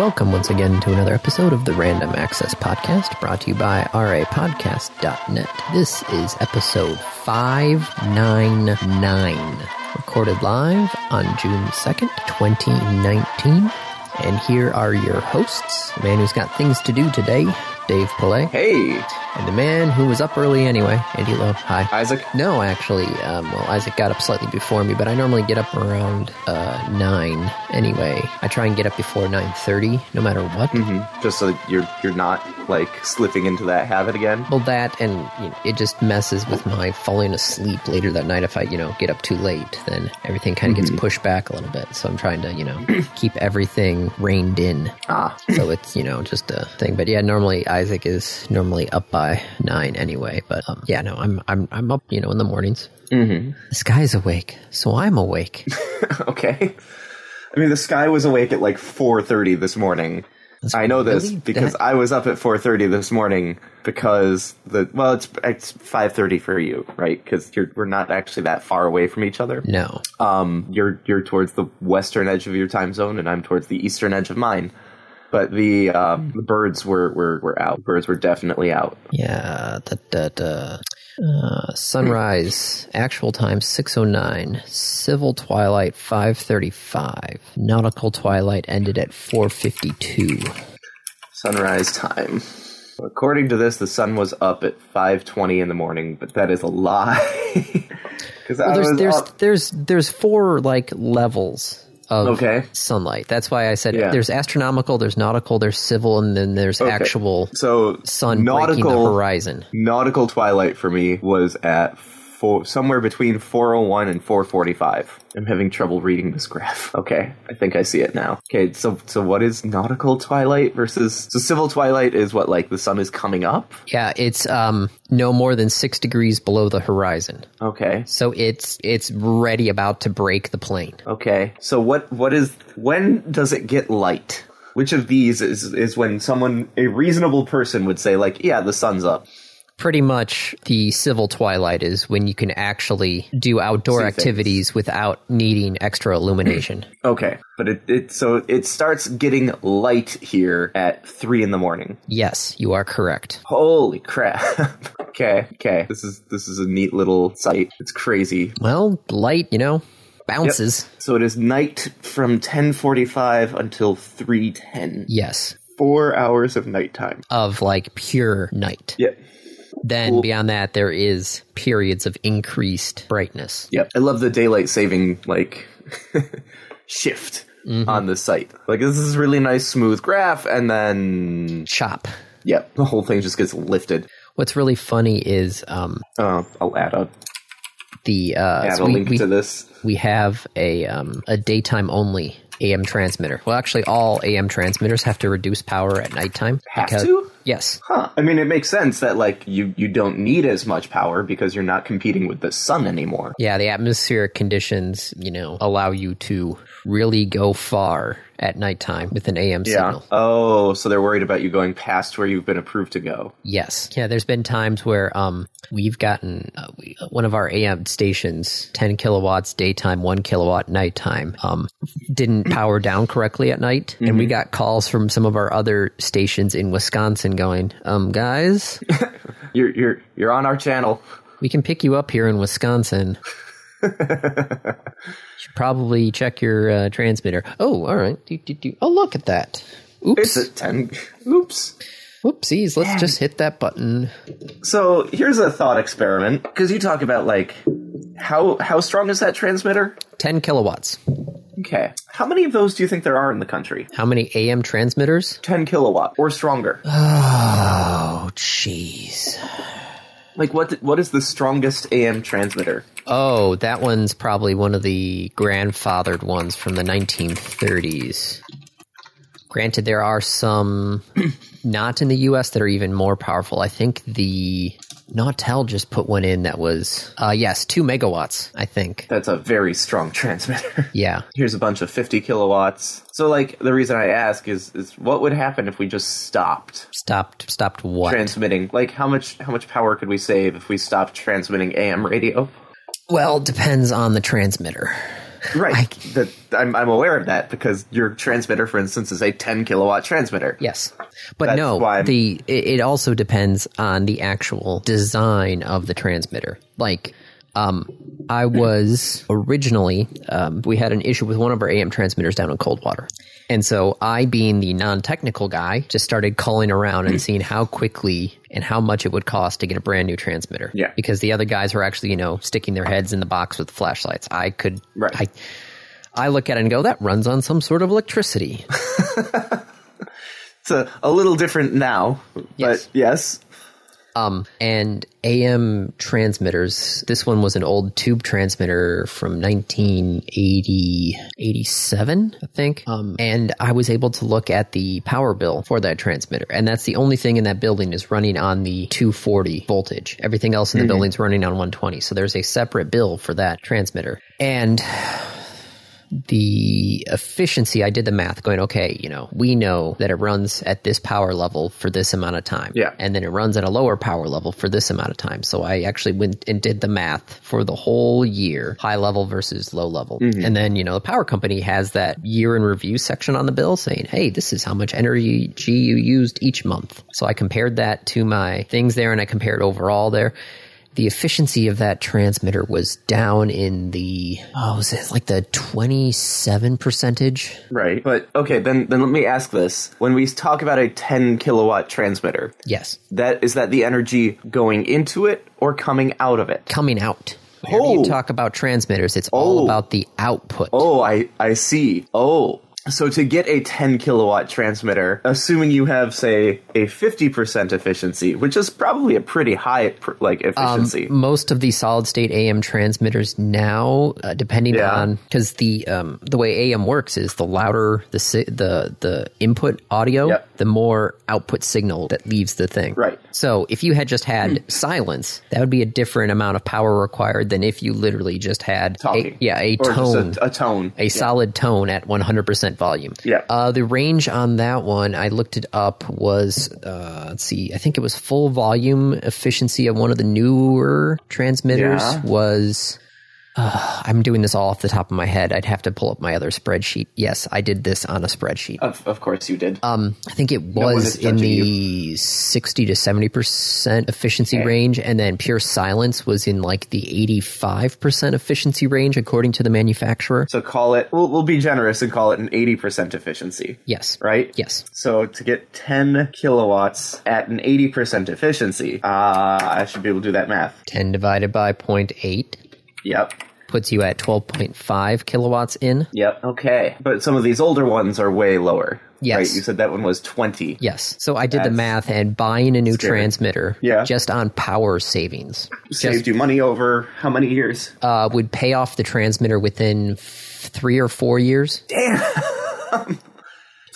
Welcome once again to another episode of the Random Access Podcast, brought to you by rapodcast.net. This is episode 599, recorded live on June 2nd, 2019. And here are your hosts, man who's got things to do today, Dave Pillay, Hey, and the man who was up early anyway, Andy Lowe. Hi. Isaac. No, actually, um, well, Isaac got up slightly before me, but I normally get up around uh, nine. Anyway, I try and get up before nine thirty, no matter what. hmm Just so you're you're not like slipping into that habit again. Well, that and you know, it just messes with my falling asleep later that night. If I, you know, get up too late, then everything kind of gets pushed back a little bit. So I'm trying to, you know, keep everything reined in. Ah, So it's, you know, just a thing. But yeah, normally Isaac is normally up by nine anyway. But um, yeah, no, I'm I'm I'm up, you know, in the mornings. mm-hmm. The sky's awake, so I'm awake. okay. I mean, the sky was awake at like 4:30 this morning. I know this really because that- I was up at 4:30 this morning because the well, it's it's 5:30 for you, right? Because you're we're not actually that far away from each other. No. Um, you're you're towards the western edge of your time zone, and I'm towards the eastern edge of mine. But the uh, the birds were, were were out. Birds were definitely out. Yeah, that that uh, uh, sunrise actual time 609, civil twilight 535, nautical twilight ended at 452. sunrise time. According to this, the sun was up at 5:20 in the morning, but that is a lie. Well, there's there's there's there's four like levels of Okay. sunlight. That's why I said Yeah. there's astronomical, there's nautical, there's civil, and then there's Okay. actual So sun breaking the nautical horizon. nautical twilight for me was at four, somewhere between 4:01 and 4:45. I'm having trouble reading this graph. Okay, I think I see it now. Okay, so so what is nautical twilight versus so civil twilight is what like the sun is coming up? Yeah, it's um no more than six degrees below the horizon. Okay. So it's it's ready about to break the plane. Okay. So what what is when does it get light? Which of these is is when someone a reasonable person would say like, yeah, the sun's up. Pretty much the civil twilight is when you can actually do outdoor See things. activities without needing extra illumination. Okay. But it, it so it starts getting light here at three in the morning. yes, you are correct. Holy crap. okay, okay. This is this is a neat little site. It's crazy. Well, light, you know, bounces. So it is night from ten forty five until three ten. Yes. Four hours of nighttime. Of like pure night. Yep. Then beyond that there is periods of increased brightness. Yep. I love the daylight saving like shift on the site. Like this is really nice smooth graph and then Chop. yep, the whole thing just gets lifted. What's really funny is um Uh, I'll add a the uh add so a we, link we, to this. we have a um a daytime only AM transmitter. Well, actually, all AM transmitters have to reduce power at nighttime. Have to? Yes. Huh. I mean it makes sense that like you you don't need as much power because you're not competing with the sun anymore. Yeah, the atmospheric conditions, you know, allow you to really go far at nighttime with an AM signal. Oh, so they're worried about you going past where you've been approved to go. Yes. Yeah, there's been times where um we've gotten uh, we, one of our AM stations, 10 kilowatts daytime, 1 kilowatt nighttime, um didn't power down correctly at night and we got calls from some of our other stations in Wisconsin going, "Um guys, You're you're you're on our channel. we can pick you up here in Wisconsin." Should probably check your uh, transmitter. Oh, all right. Do, do, do. Oh, look at that. Oops. It's a ten. Oops. Whoopsies. Let's just hit that button. So here's a thought experiment because you talk about like how how strong is that transmitter? 10 kilowatts. Okay, how many of those do you think there are in the country? How many AM transmitters? Ten kilowatt or stronger. Oh, jeez. Like what what is the strongest AM transmitter? Oh, that one's probably one of the grandfathered ones from the 1930s. Granted, there are some not in the US that are even more powerful. I think the Nautel just put one in that was, uh, yes, two megawatts, I think. That's a very strong transmitter. Yeah. Here's a bunch of 50 kilowatts. So like the reason I ask is is what would happen if we just stopped Stopped, stopped what? transmitting? Like how much how much power could we save if we stopped transmitting AM radio? well, depends on the transmitter. Right. I- that I'm, I'm aware of that because your transmitter, for instance, is a 10 kilowatt transmitter. Yes, but That's no. The it, it also depends on the actual design of the transmitter. Like, um, I was originally um, we had an issue with one of our AM transmitters down in Coldwater, and so I, being the non-technical guy, just started calling around and seeing how quickly and how much it would cost to get a brand new transmitter. Yeah. because the other guys were actually you know sticking their heads in the box with flashlights. I could. Right. I, I look at it and go, that runs on some sort of electricity. It's a, a little different now, Yes. but yes. Um, and AM transmitters, this one was an old tube transmitter from 1980, 87, I think. Um, and I was able to look at the power bill for that transmitter. And that's the only thing in that building is running on the 240 voltage. Everything else in the building's running on 120. So there's a separate bill for that transmitter. And the efficiency, I did the math going, okay, you know, we know that it runs at this power level for this amount of time. Yeah. And then it runs at a lower power level for this amount of time. So I actually went and did the math for the whole year, high level versus low level. Mm-hmm. And then, you know, the power company has that year in review section on the bill saying, hey, this is how much energy you used each month. So I compared that to my things there and I compared overall there the efficiency of that transmitter was down in the oh was it like the 27 percentage Right. But okay, then then let me ask this. When we talk about a 10 kilowatt transmitter, yes that is that the energy going into it or coming out of it? coming out Whenever Oh. you talk about transmitters it's all Oh. about the output Oh, I I see. Oh. So to get a 10 kilowatt transmitter, assuming you have say a 50% efficiency, which is probably a pretty high like efficiency. most of the solid state AM transmitters now, uh, depending Yeah. on because the um, the way AM works is the louder the si- the the input audio, Yep. the more output signal that leaves the thing. Right. So if you had just had silence, that would be a different amount of power required than if you literally just had Talking. a, yeah a or tone just a, a tone. a solid tone at 100% volume. Yeah. Uh, the range on that one, I looked it up, was, uh, let's see, I think it was full volume efficiency of one of the newer transmitters Yeah. was. Uh, I'm doing this all off the top of my head. I'd have to pull up my other spreadsheet. Yes, I did this on a spreadsheet. Of, of course you did. Um, I think it was is in the 60 to 70% efficiency Okay. range, and then pure silence was in like the 85% efficiency range, according to the manufacturer. so call it we'll, we'll be generous and call it an 80% efficiency, Yes. right? Yes. So to get 10 kilowatts at an 80% efficiency, uh, I should be able to do that math. 10 divided by 0.8 Yep. puts you at 12.5 kilowatts in. Yep. Okay. But some of these older ones are way lower. Yes. Right? You said that one was 20. Yes. So I did the math and buying a new scary. transmitter Yeah. just on power savings Saved just you money over how many years? uh, would pay off the transmitter within f- three or four years.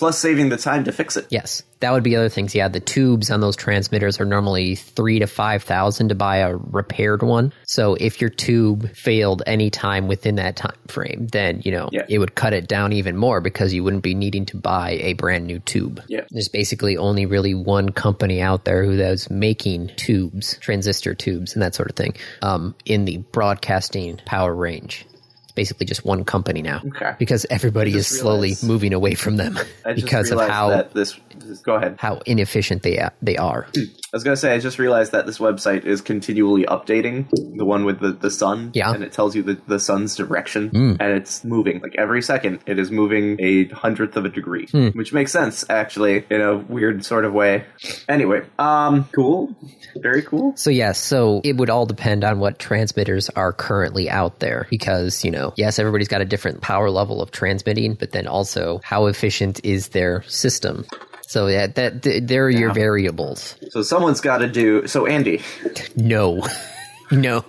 Plus saving the time to fix it. Yes, that would be other things. Yeah, the tubes on those transmitters are normally three to five thousand to buy a repaired one. So if your tube failed any time within that time frame, then you know Yeah. it would cut it down even more because you wouldn't be needing to buy a brand new tube. Yeah. There's basically only really one company out there who is making tubes, transistor tubes, and that sort of thing um, in the broadcasting power range. Basically just one company now. Okay. Because everybody is slowly realized- moving away from them because of how this, this go ahead. how inefficient they they are. I was gonna say I just realized that this website is continually updating the one with the, the sun. Yeah. And it tells you the, the sun's direction and it's moving. Like every second it is moving a hundredth of a degree. Which makes sense actually in a weird sort of way. Anyway, um cool. Very cool. So yes, so it would all depend on what transmitters are currently out there because, you know, yes, everybody's got a different power level of transmitting, but then also how efficient is their system? So yeah, that th- there are your variables. So someone's gotta do so Andy, No. no.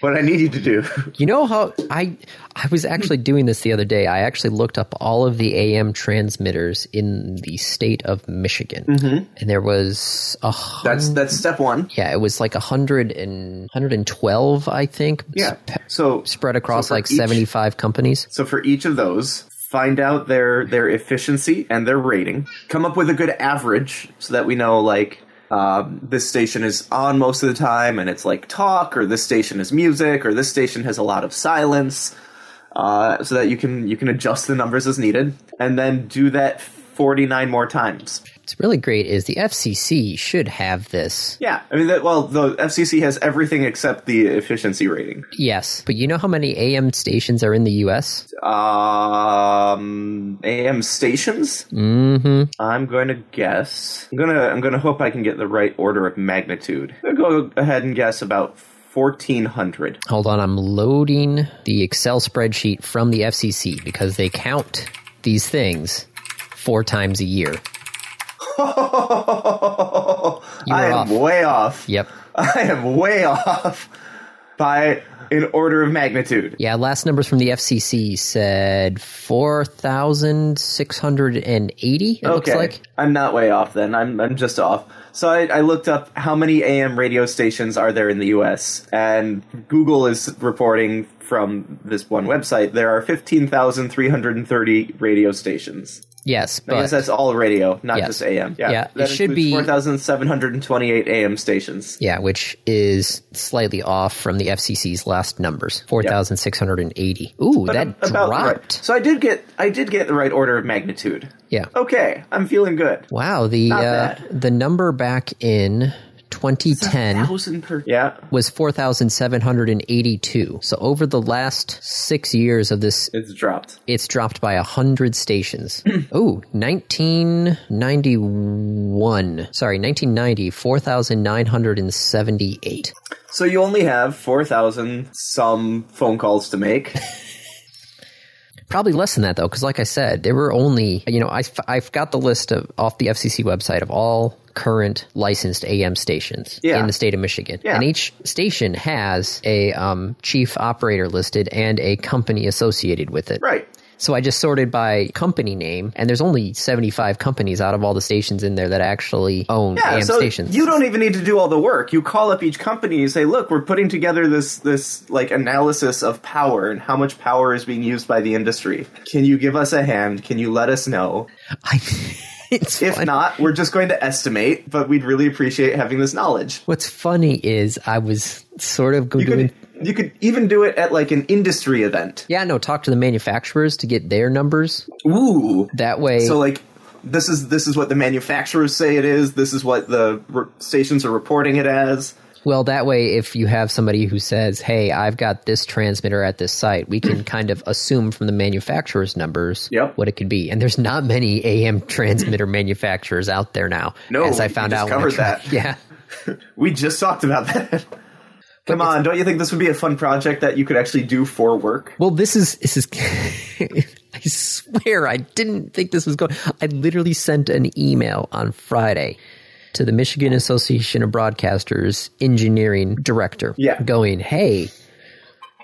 what I need you to do You know how I I was actually doing this the other day. I actually looked up all of the AM transmitters in the state of Michigan. Mm-hmm. And there was a hun- that's that's step one. yeah, it was like a hundred and 112, I think. Yeah. sp- So spread across so like each- 75 companies. So for each of those, find out their their efficiency and their rating. Come up with a good average so that we know like um, this station is on most of the time and it's like talk, or this station is music, or this station has a lot of silence. uh, so that you can you can adjust the numbers as needed, and then do that 49 more times. What's really great is the FCC should have this. Yeah, I mean, that, well, the FCC has everything except the efficiency rating. Yes, but you know how many AM stations are in the U.S.? Um, AM stations. Mm-hmm. I'm going to guess. I'm gonna I'm gonna hope I can get the right order of magnitude. I'm go ahead and guess about 1400. Hold on, I'm loading the Excel spreadsheet from the FCC because they count these things four times a year. I am off. way off. Yep. I am way off by an order of magnitude. Yeah, last numbers from the FCC said 4,680, it looks Okay, like. I'm not way off then. I'm I'm just off. So I, I looked up how many AM radio stations are there in the U.S. and Google is reporting from this one website there are 15,330 radio stations. Yes, I guess that's all radio, not Yes. just AM. Yeah, Yeah, it should be- 4,728 AM stations. yeah, which is slightly off from the FCC's last numbers, 4,680. Ooh, But that about right. dropped. So I did get I did get the right order of magnitude. Yeah. Okay, I'm feeling good. Wow, the uh, the number back in 2010 Thousand per yeah. was 4,782. So over the last six years of this, It's dropped. it's dropped by 100 stations. oh, 1991. Sorry, 1990, 4,978. So you only have four thousand some phone calls to make. Probably less than that though, because like I said, there were only you know I I've got the list of off the FCC website of all current licensed AM stations Yeah. in the state of Michigan, Yeah. and each station has a um, chief operator listed and a company associated with it. right. So I just sorted by company name, and there's only 75 companies out of all the stations in there that actually own Yeah, AM so stations. you don't even need to do all the work. You call up each company and say, "Look, we're putting together this this like analysis of power and how much power is being used by the industry. Can you give us a hand? Can you let us know? I, it's If fun- not, we're just going to estimate, but we'd really appreciate having this knowledge." What's funny is I was sort of go You doing. could you could even do it at like an industry event. Yeah, no, talk to the manufacturers to get their numbers. Ooh. That way, So like this is this is what the manufacturers say it is. This is what the re- stations are reporting it as. Well, that way, if you have somebody who says, "Hey, I've got this transmitter at this site," we can kind of assume from the manufacturer's numbers Yep. what it could be. And there's not many AM transmitter manufacturers out there now. No, as I we found just out. Covered tried- that. Yeah. We just talked about that. Come on, don't you think this would be a fun project that you could actually do for work? Well, this is this is. I swear, I didn't think this was going. I literally sent an email on Friday to the Michigan Association of Broadcasters engineering director, Yeah. going, "Hey,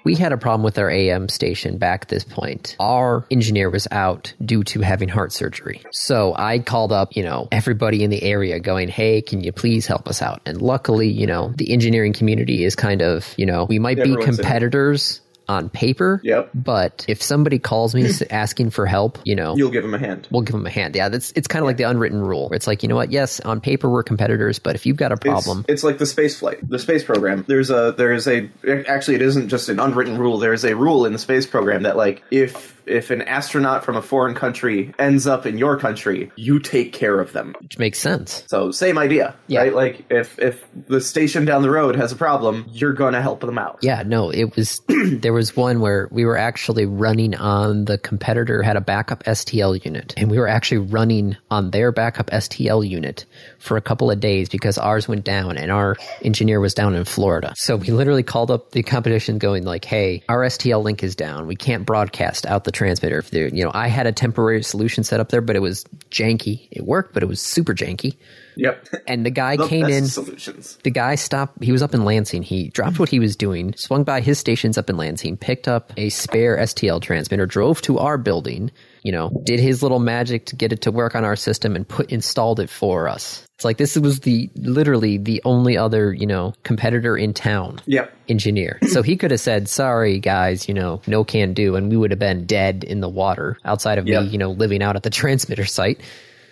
we had a problem with our AM station back at this point. Our engineer was out due to having heart surgery. So I called up, you know, everybody in the area going, Hey, can you please help us out? And luckily, you know, the engineering community is kind of, you know, we might be Everyone's it. competitors on paper. Yep. But if somebody calls me asking for help, you know, You'll give them a hand. we'll give them a hand. Yeah, that's it's kind of like the unwritten rule. It's like, you know what? Yes, on paper we're competitors, but if you've got a It's, problem, it's like the space flight, the space program. There's a there's a actually it isn't just an unwritten rule. There's a rule in the space program that like if if an astronaut from a foreign country ends up in your country, you take care of them. which makes sense. So same idea, Yeah. right? Like if if the station down the road has a problem, you're gonna help them out. Yeah, no, it was there was one where we were actually running on the competitor had a backup STL unit and we were actually running on their backup STL unit for a couple of days because ours went down and our engineer was down in Florida. So we literally called up the competition going like, "Hey, our STL link is down. We can't broadcast out the transmitter." If there, you know, I had a temporary solution set up there, but it was janky. It worked, but it was super janky. Yep. And the guy The came in solutions. the guy stopped he was up in lansing he dropped what he was doing swung by his stations up in lansing picked up a spare stl transmitter drove to our building you know did his little magic to get it to work on our system and put installed it for us it's like this was the literally the only other you know competitor in town Yep. engineer so he could have said sorry guys you know no can do and we would have been dead in the water outside of Yep. me you know living out at the transmitter site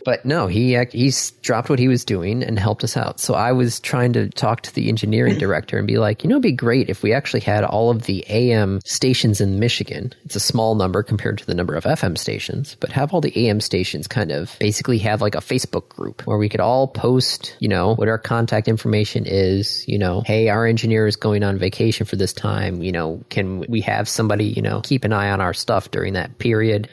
But no, he he's dropped what he was doing and helped us out. So I was trying to talk to the engineering mm-hmm. director and be like, you know, it'd be great if we actually had all of the AM stations in Michigan. It's a small number compared to the number of FM stations, but have all the AM stations kind of basically have like a Facebook group where we could all post, you know, what our contact information is, you know, hey, our engineer is going on vacation for this time, you know, can we have somebody, you know, keep an eye on our stuff during that period?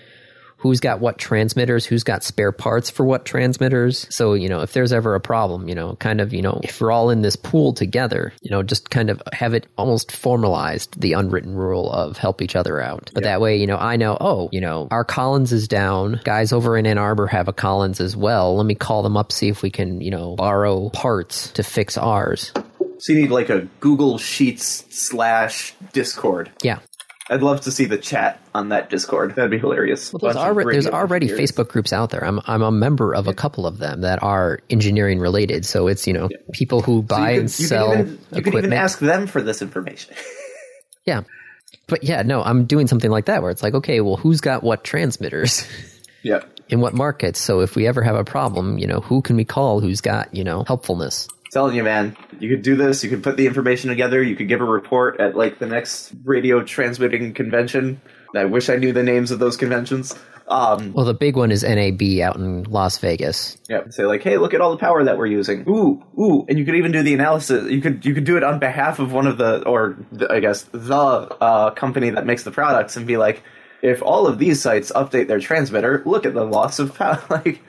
Who's got what transmitters, who's got spare parts for what transmitters. So, you know, if there's ever a problem, you know, kind of, you know, if we're all in this pool together, you know, just kind of have it almost formalized the unwritten rule of help each other out. But that way, you know, I know, oh, you know, our Collins is down. Guys over in Ann Arbor have a Collins as well. Let me call them up, see if we can, you know, borrow parts to fix ours. So you need like a Google Sheets slash Discord. Yeah. I'd love to see the chat on that Discord. That'd be hilarious. Well, there's, Bunch already, there's already engineers. Facebook groups out there. I'm I'm a member of a couple of them that are engineering related. So it's you know people who So buy and could, you sell could even, you could equipment. even ask them for this information. yeah, but yeah, no, I'm doing something like that where it's like, okay, well, who's got what transmitters yep. in what markets? So if we ever have a problem, you know, who can we call? Who's got you know helpfulness? Telling you, man, you could do this. You could put the information together. You could give a report at like the next radio transmitting convention. I wish I knew the names of those conventions. Um, Well, the big one is NAB out in Las Vegas. yeah, say like, hey, look at all the power that we're using. Ooh, ooh, and you could even do the analysis. You could you could do it on behalf of one of the, or the, I guess the uh, company that makes the products, and be like, if all of these sites update their transmitter, look at the loss of power. like,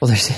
Well, there's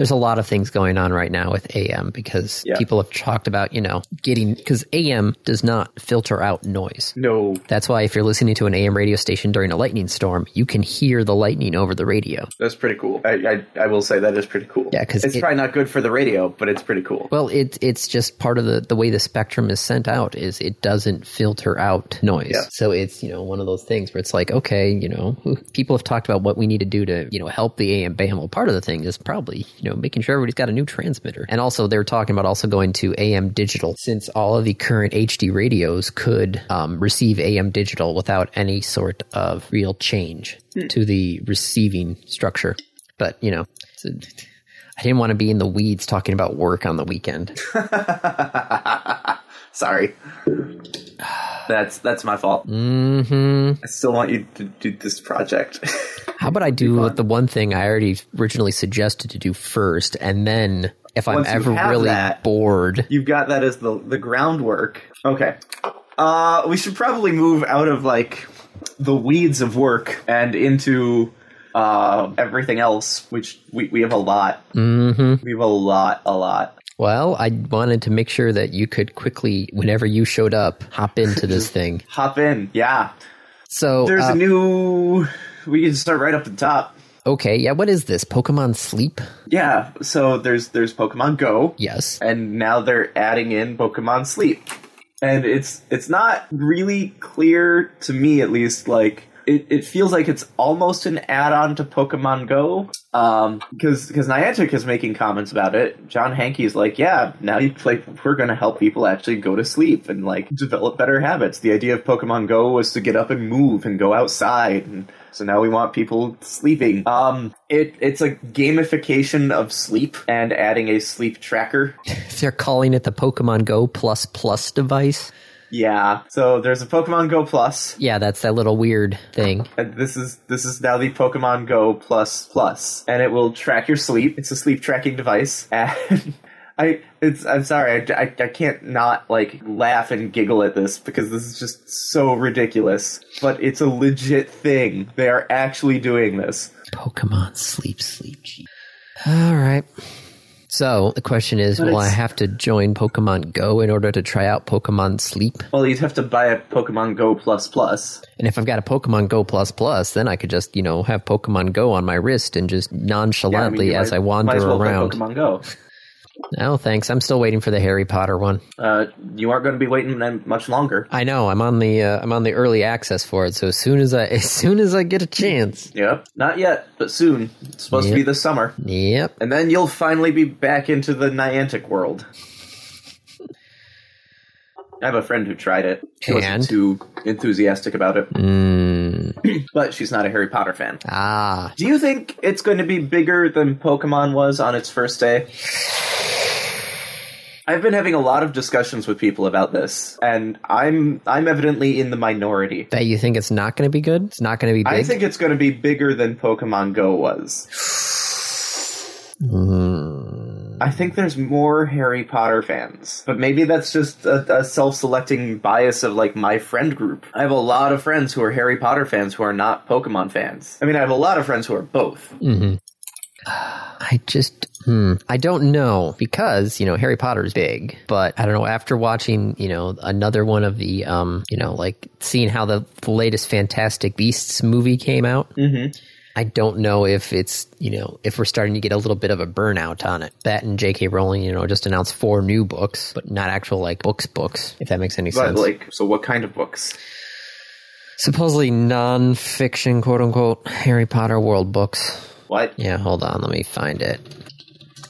there's a lot of things going on right now with AM because Yeah. people have talked about you know getting because AM does not filter out noise. no, That's why if you're listening to an AM radio station during a lightning storm, you can hear the lightning over the radio. that's pretty cool. I, I I will say that is pretty cool. Yeah, because it's it- probably not good for the radio, but it's pretty cool. Well, it, it's just part of the, the way the spectrum is sent out is it doesn't filter out noise. Yeah. So it's, you know, one of those things where it's like, okay, you know, people have talked about what we need to do to, you know, help the AM band. Well, part of the thing is probably, you know, making sure everybody's got a new transmitter. And also they're talking about also going to AM digital since all of the current HD radios could um, receive AM digital without any sort of real change to the receiving structure. But, you know, I didn't want to be in the weeds talking about work on the weekend. Sorry. That's that's my fault. Mm-hmm. I still want you to do this project. How about I do the one thing I already originally suggested to do first, and then if I'm ever really that- bored, You've got that as the the groundwork. Okay. Uh, we should probably move out of like the weeds of work and into uh, everything else, which we, we have a lot. mm-hmm. We have a lot, a lot. Well, I wanted to make sure that you could quickly, whenever you showed up, hop into this thing. Hop in, yeah. So, There's uh, a new. We can start right up the top. okay, yeah, what is this? Pokemon Sleep? Yeah. So there's there's Pokemon Go. Yes. and now they're adding in Pokemon Sleep. And it's it's not really clear to me at least like it, it feels like it's almost an add-on to Pokemon Go. Um because because Niantic is making comments about it. John Hanke's like, yeah, now you like we're gonna help people actually go to sleep and like develop better habits. The idea of Pokemon Go was to get up and move and go outside and so now we want people sleeping. Um, it it's a gamification of sleep and adding a sleep tracker. They're calling it the Pokemon Go Plus Plus device. Yeah. So there's a Pokemon Go Plus, Yeah, that's that little weird thing. and this is this is now the Pokemon Go Plus Plus, and it will track your sleep. It's a sleep tracking device, and I it's I'm sorry I, I, I can't not like laugh and giggle at this because this is just so ridiculous, but it's a legit thing. They are actually doing this. Pokemon Sleep Sleep. All right. So the question is, But will I have to join Pokemon Go in order to try out Pokemon Sleep? Well, you'd have to buy a Pokemon Go Plus Plus. And if I've got a Pokemon Go Plus Plus, then I could just, you know, have Pokemon Go on my wrist and just Yeah, I mean, nonchalantly as might- I wander might as well around. Pokemon Go. No, thanks. I'm still waiting for the Harry Potter one. Uh, you aren't going to be waiting much longer. I know. I'm on the uh, I'm on the early access for it. So as soon as I as soon as I get a chance. Yep. Not yet, but soon. It's supposed to be Yep. this summer. Yep. And then you'll finally be back into the Niantic world. I have a friend who tried it. She And? wasn't too enthusiastic about it. Mm, but she's not a Harry Potter fan. Ah, Do you think it's going to be bigger than Pokemon was on its first day? I've been having a lot of discussions with people about this, and I'm I'm evidently in the minority. that you think it's not going to be good? It's not going to be big? I think it's going to be bigger than Pokemon Go was. Hmm. I think there's more Harry Potter fans, but maybe that's just a, a self-selecting bias of like my friend group. I have a lot of friends who are Harry Potter fans who are not Pokemon fans. I mean, I have a lot of friends who are both. I just, hmm, I don't know because you know Harry Potter is big, but I don't know. After watching, you know, another one of the, um, you know, like seeing how the, the latest Fantastic Beasts movie came out, mm-hmm. I don't know if it's, you know, if we're starting to get a little bit of a burnout on it. That and J.K. Rowling, you know, just announced four new books, but not actual like books, books. If that makes any But sense. like, so what kind of books? Supposedly non-fiction, quote unquote, Harry Potter world books. What Yeah, hold on, let me find it.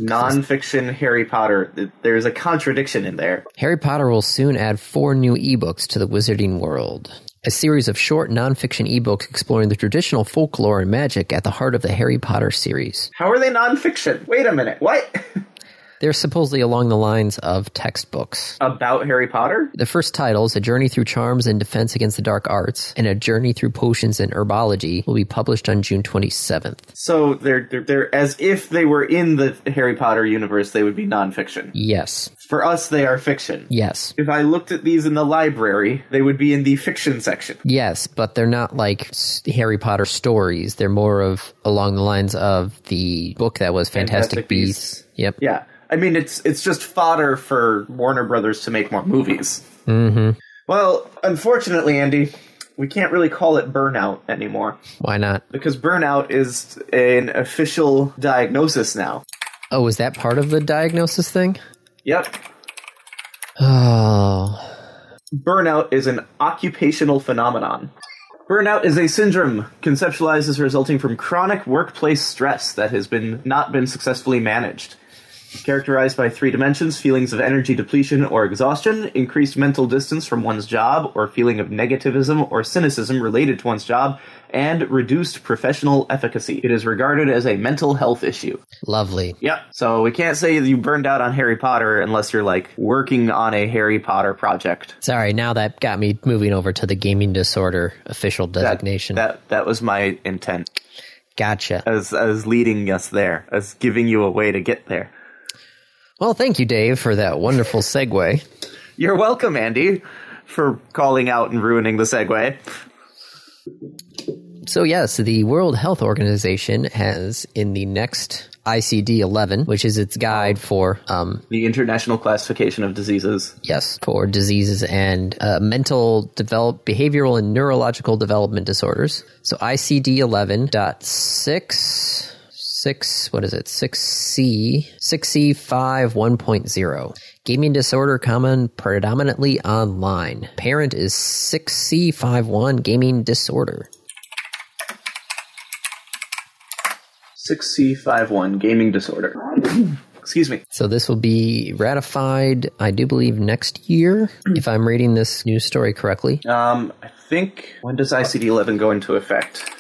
Non-fiction Harry Potter? There's a contradiction in there. Harry Potter will soon add four new ebooks to the Wizarding World. A series of short nonfiction ebooks exploring the traditional folklore and magic at the heart of the Harry Potter series. How are they non-fiction? Wait a minute. What They're supposedly along the lines of textbooks. about Harry Potter? The first titles, A Journey Through Charms and Defense Against the Dark Arts, and A Journey Through Potions and Herbology, will be published on June 27th. So they're, they're they're as if they were in the Harry Potter universe. They would be non-fiction. Yes. For us, they are fiction. Yes. If I looked at these in the library, they would be in the fiction section. Yes, but they're not like Harry Potter stories. They're more of along the lines of the book that was Fantastic, Fantastic Beasts. Beasts. Yep. Yeah, I mean it's it's just fodder for Warner Brothers to make more movies. Mm-hmm. Well, unfortunately, Andy, we can't really call it burnout anymore Why not? because burnout is an official diagnosis now. Oh, is that part of the diagnosis thing? Yep. Oh. Burnout is an occupational phenomenon. Burnout is a syndrome conceptualized as resulting from chronic workplace stress that has been not been successfully managed. Characterized by three dimensions feelings of energy depletion or exhaustion, increased mental distance from one's job, or feeling of negativism or cynicism related to one's job, and reduced professional efficacy. It is regarded as a mental health issue. Lovely. Yep. So we can't say you burned out on Harry Potter unless you're like working on a Harry Potter project. Sorry, now that got me moving over to the gaming disorder official That- designation. That that was my intent gotcha. as as leading us there, as giving you a way to get there. Well, thank you, Dave, for that wonderful segue. You're welcome, Andy, for calling out and ruining the segue. So, yes, the World Health Organization has in the next ICD 11, which is its guide for, um, The International Classification of Diseases. yes, for diseases and uh, mental develop behavioral and neurological development disorders. So, ICD 11.6. Six, what is it? 6C, 6C5 1.0. Gaming disorder common predominantly online. Parent is 6C51 gaming disorder. 6C51, gaming disorder. Excuse me. So this will be ratified, I do believe, next year, if I'm reading this news story correctly. Um, I think when does ICD 11 go into effect?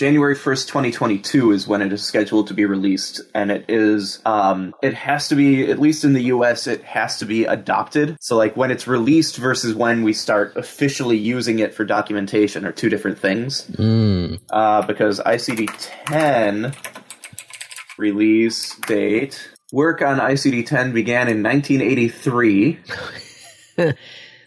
January 1st, 2022 is when it is scheduled to be released, and it is, um, it has to be, at least in the US, it has to be adopted. So, like, when it's released versus when we start officially using it for documentation are two different things. Uh, because ICD 10 release date, work on ICD 10 began in 1983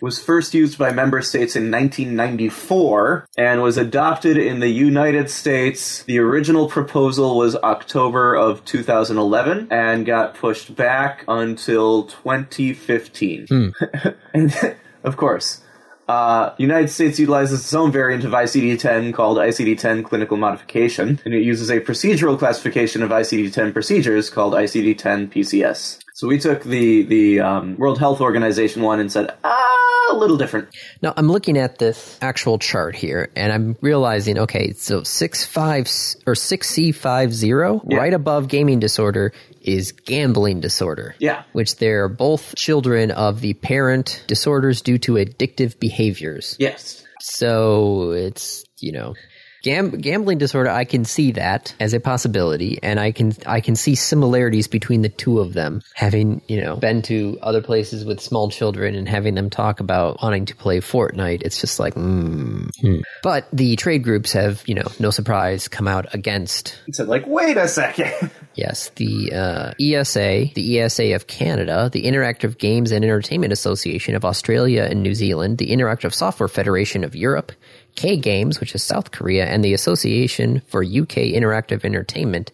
was first used by member states in 1994 and was adopted in the United States. The original proposal was October of 2011 and got pushed back until 2015. and of course, uh, United States utilizes its own variant of ICD-10 called ICD-10 Clinical Modification, and it uses a procedural classification of ICD-10 procedures called ICD-10 PCS. So we took the the um, World Health Organization one and said, ah, a little different. Now I'm looking at this actual chart here, and I'm realizing, okay, so six five or six C five zero, right above gaming disorder is gambling disorder. Yeah. Which they're both children of the parent disorders due to addictive behaviors. Yes. So it's you know, gam- gambling disorder. I can see that as a possibility, and I can I can see similarities between the two of them. Having you know been to other places with small children and having them talk about wanting to play Fortnite, it's just like. Mm. But the trade groups have you know no surprise come out against So like, wait a second. Yes, the uh, ESA, the ESA of Canada, the Interactive Games and Entertainment Association of Australia and New Zealand, the Interactive Software Federation of Europe, K Games, which is South Korea, and the Association for UK Interactive Entertainment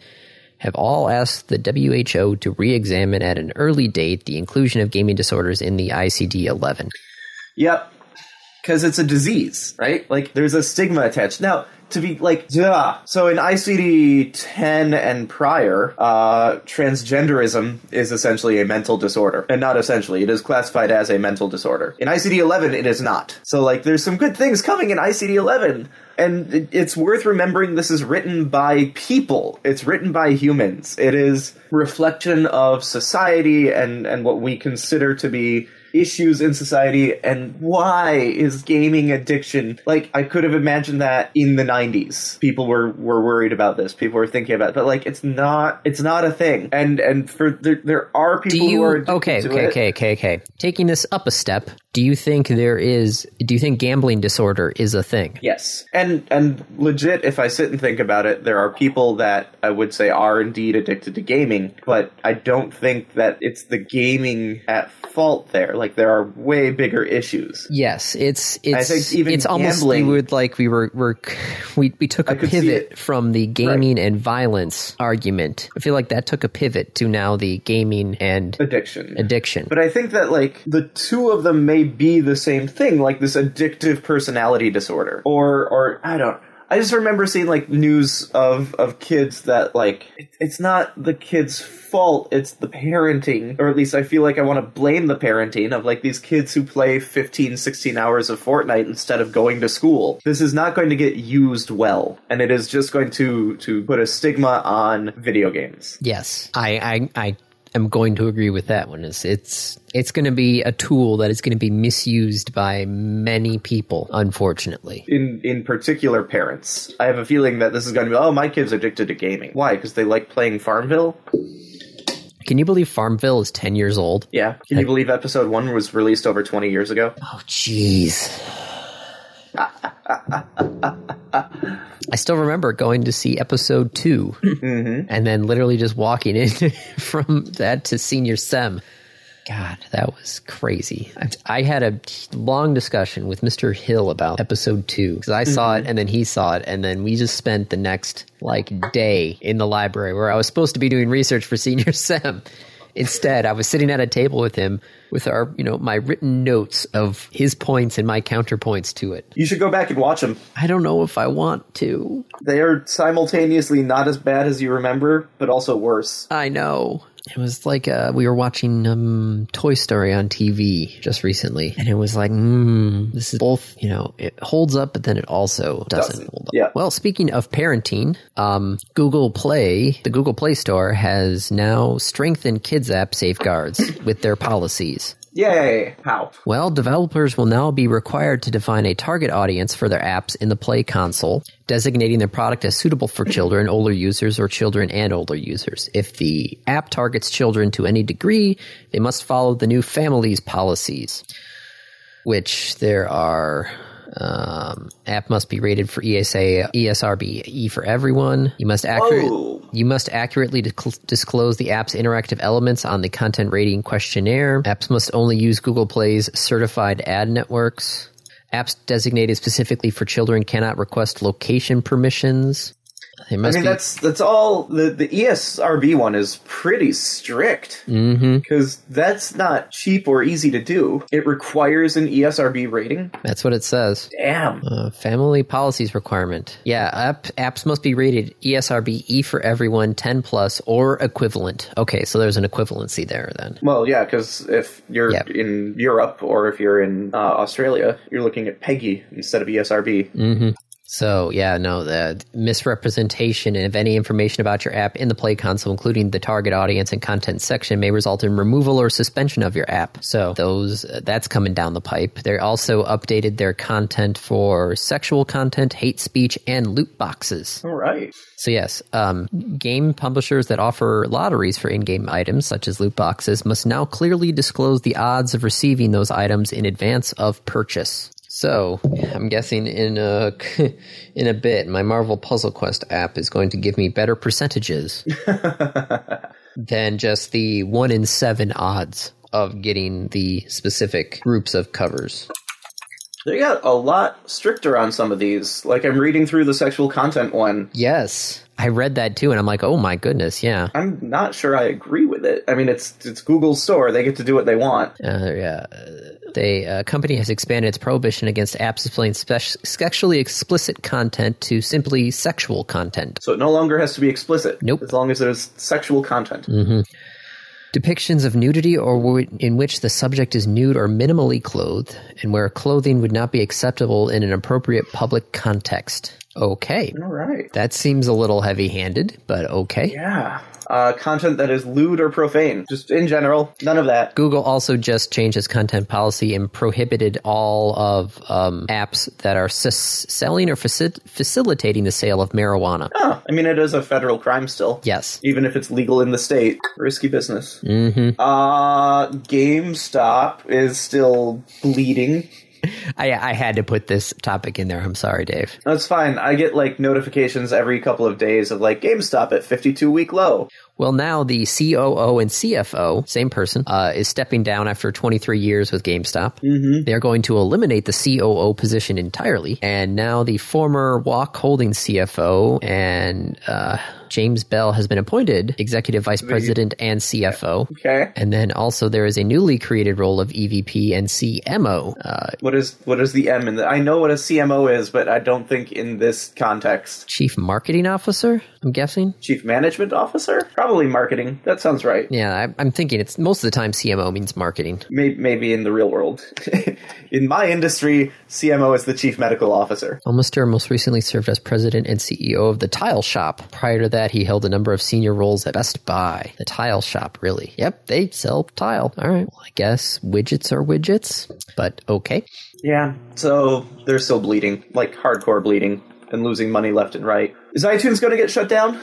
have all asked the WHO to re examine at an early date the inclusion of gaming disorders in the ICD 11. Yep. Because it's a disease, right? Like, there's a stigma attached. Now, to be like, yeah. So in ICD 10 and prior, uh, transgenderism is essentially a mental disorder. And not essentially, it is classified as a mental disorder. In ICD 11, it is not. So, like, there's some good things coming in ICD 11. And it's worth remembering this is written by people. It's written by humans. It is reflection of society and, and what we consider to be issues in society and why is gaming addiction like i could have imagined that in the 90s people were were worried about this. People were thinking about it but like it's not it's not a thing. And and for there, there are people you who are okay okay it. okay okay okay. Taking this up a step do you think there is do you think gambling disorder is a thing Yes, and and legit, if I sit and think about it, there are people that I would say are indeed addicted to gaming, but I don't think that it's the gaming at fault there. Like there are way bigger issues. Yes, it's it's think even it's almost gambling- we would like we were were we we took a pivot from the gaming and violence argument. I feel like that took a pivot to now the gaming and Addiction. addiction. But I think that like the two of them may be the same thing, like this addictive personality disorder, or or I don't. I just remember seeing like news of of kids that like it, it's not the kid's fault, it's the parenting, or at least I feel like I want to blame the parenting of like these kids who play 15, 16 hours of Fortnite instead of going to school. This is not going to get used well, and it is just going to to put a stigma on video games. yes, I I I am going to agree with that one. It's it's it's going to be a tool that is going to be misused by many people, unfortunately. in in particular parents. I have a feeling that this is going to be oh my kid's addicted to gaming. Why? Because they like playing Farmville. Can you believe Farmville is ten years old? Yeah. Can you believe episode one was released over twenty years ago? Oh, jeez. I still remember going to see episode 2 mm-hmm. and then literally just walking in from that to senior sem. God, that was crazy. I, I had a long discussion with Mr. Hill about episode two because I saw it mm-hmm. and then he saw it, and then we just spent the next like day in the library where I was supposed to be doing research for senior sem. Instead, I was sitting at a table with him with our, you know, my written notes of his points and my counterpoints to it. You should go back and watch them. I don't know if I want to. They are simultaneously not as bad as you remember, but also worse. I know. It was like uh, we were watching um, Toy Story on TV just recently, and it was like, mm, this is both, you know, it holds up, but then it also doesn't, Doesn't. hold up. Yeah. Well, speaking of parenting, um, Google Play, the Google Play Store, has now strengthened kids app safeguards with their policies. Yay! How? Well, developers will now be required to define a target audience for their apps in the Play console, designating their product as suitable for children, older users, or children and older users. If the app targets children to any degree, they must follow the new families policies, which there are. Um, app must be rated for ESA, ESRB, E for everyone. You must accurate, you must accurately discl- disclose the app's interactive elements on the content rating questionnaire. Apps must only use Google Play's certified ad networks. Apps designated specifically for children cannot request location permissions. I mean, be that's that's all. The the ESRB one is pretty strict because that's not cheap or easy to do. It requires an ESRB rating. that's what it says. Damn. Uh, family policies requirement. Yeah, app, apps must be rated ESRB E for everyone, 10 plus, or equivalent. Okay, so there's an equivalency there then. Well, yeah, because if you're Yep. in Europe or if you're in uh, Australia, you're looking at PEGI instead of ESRB. So yeah, no, the misrepresentation of any information about your app in the Play console, including the target audience and content section, may result in removal or suspension of your app. So those uh, that's coming down the pipe. They also updated their content for sexual content, hate speech, and loot boxes. All right. So yes, um, game publishers that offer lotteries for in-game items such as loot boxes must now clearly disclose the odds of receiving those items in advance of purchase. So I'm guessing in a in a bit, my Marvel Puzzle Quest app is going to give me better percentages than just the one in seven odds of getting the specific groups of covers. They got a lot stricter on some of these. Like I'm reading through the sexual content one. Yes, I read that too, and I'm like, oh my goodness, yeah, I'm not sure I agree with it. I mean, it's it's Google's store; they get to do what they want. uh, yeah. The uh, company has expanded its prohibition against apps displaying spec- sexually explicit content to simply sexual content. So it no longer has to be explicit. Nope. As long as there's sexual content. Depictions of nudity or w- in which the subject is nude or minimally clothed, and where clothing would not be acceptable in an appropriate public context. Okay. All right. That seems a little heavy handed, but okay. Yeah. Uh, content that is lewd or profane. Just in general, none of that. Google also just changed its content policy and prohibited all of um, apps that are s- selling or faci- facilitating the sale of marijuana. Oh, I mean, it is a federal crime still. Yes. Even if it's legal in the state. Risky business. Mm-hmm. Uh, GameStop is still bleeding. I, I had to put this topic in there. I'm sorry, Dave. That's fine. I get like notifications every couple of days of like GameStop at 52 week low. Well, now the COO and CFO, same person, uh, is stepping down after 23 years with GameStop. Mm-hmm. They're going to eliminate the COO position entirely. And now the former Walk Holding CFO and uh, James Bell has been appointed Executive Vice President and CFO. Okay. And then also there is a newly created role of EVP and CMO. Uh, What is what is the M in the? I know what a CMO is, but I don't think in this context. Chief Marketing Officer, I'm guessing. Chief Management Officer? Probably marketing. That sounds right. Yeah, I, I'm thinking it's most of the time CMO means marketing. Maybe, maybe in the real world. in my industry, CMO is the Chief Medical Officer. Homeister most recently served as president and CEO of the Tile Shop. Prior to that, he held a number of senior roles at Best Buy. The Tile Shop, really? Yep, they sell tile. All right, well, I guess widgets are widgets, but okay. Yeah, so they're still bleeding, like hardcore bleeding, and losing money left and right. Is iTunes going to get shut down?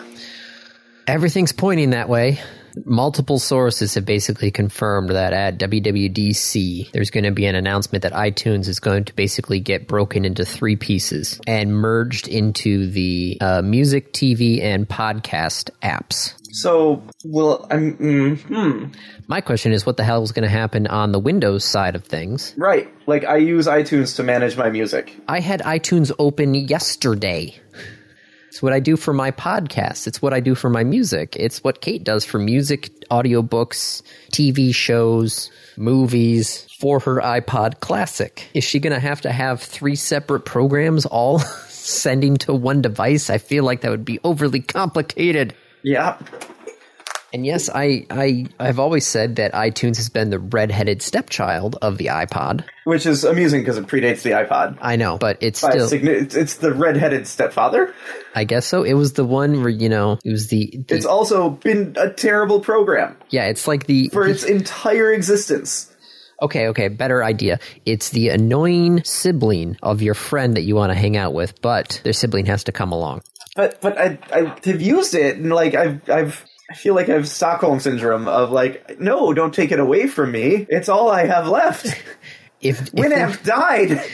Everything's pointing that way. Multiple sources have basically confirmed that at WWDC, there's going to be an announcement that iTunes is going to basically get broken into three pieces and merged into the uh, music, TV, and podcast apps. So, well, I'm mm, hmm, My question is, what the hell is going to happen on the Windows side of things? right. Like I use iTunes to manage my music. I had iTunes open yesterday. It's what I do for my podcast. It's what I do for my music. It's what Kate does for music, audiobooks, TV shows, movies, for her iPod Classic. Is she going to have to have three separate programs all sending to one device? I feel like that would be overly complicated. Yeah. And yes, I, I I've always said that iTunes has been the redheaded stepchild of the iPod. Which is amusing because it predates the iPod. I know, but it's By still signi- it's, it's the redheaded stepfather. I guess so. It was the one where you know it was the, the It's also been a terrible program yeah. It's like the, for the- its entire existence. okay, okay, better idea. It's the annoying sibling of your friend that you want to hang out with, but their sibling has to come along. But but I I have used it and like I've I've I feel like I have Stockholm syndrome of like no, don't take it away from me. It's all I have left. If, if Winamp died.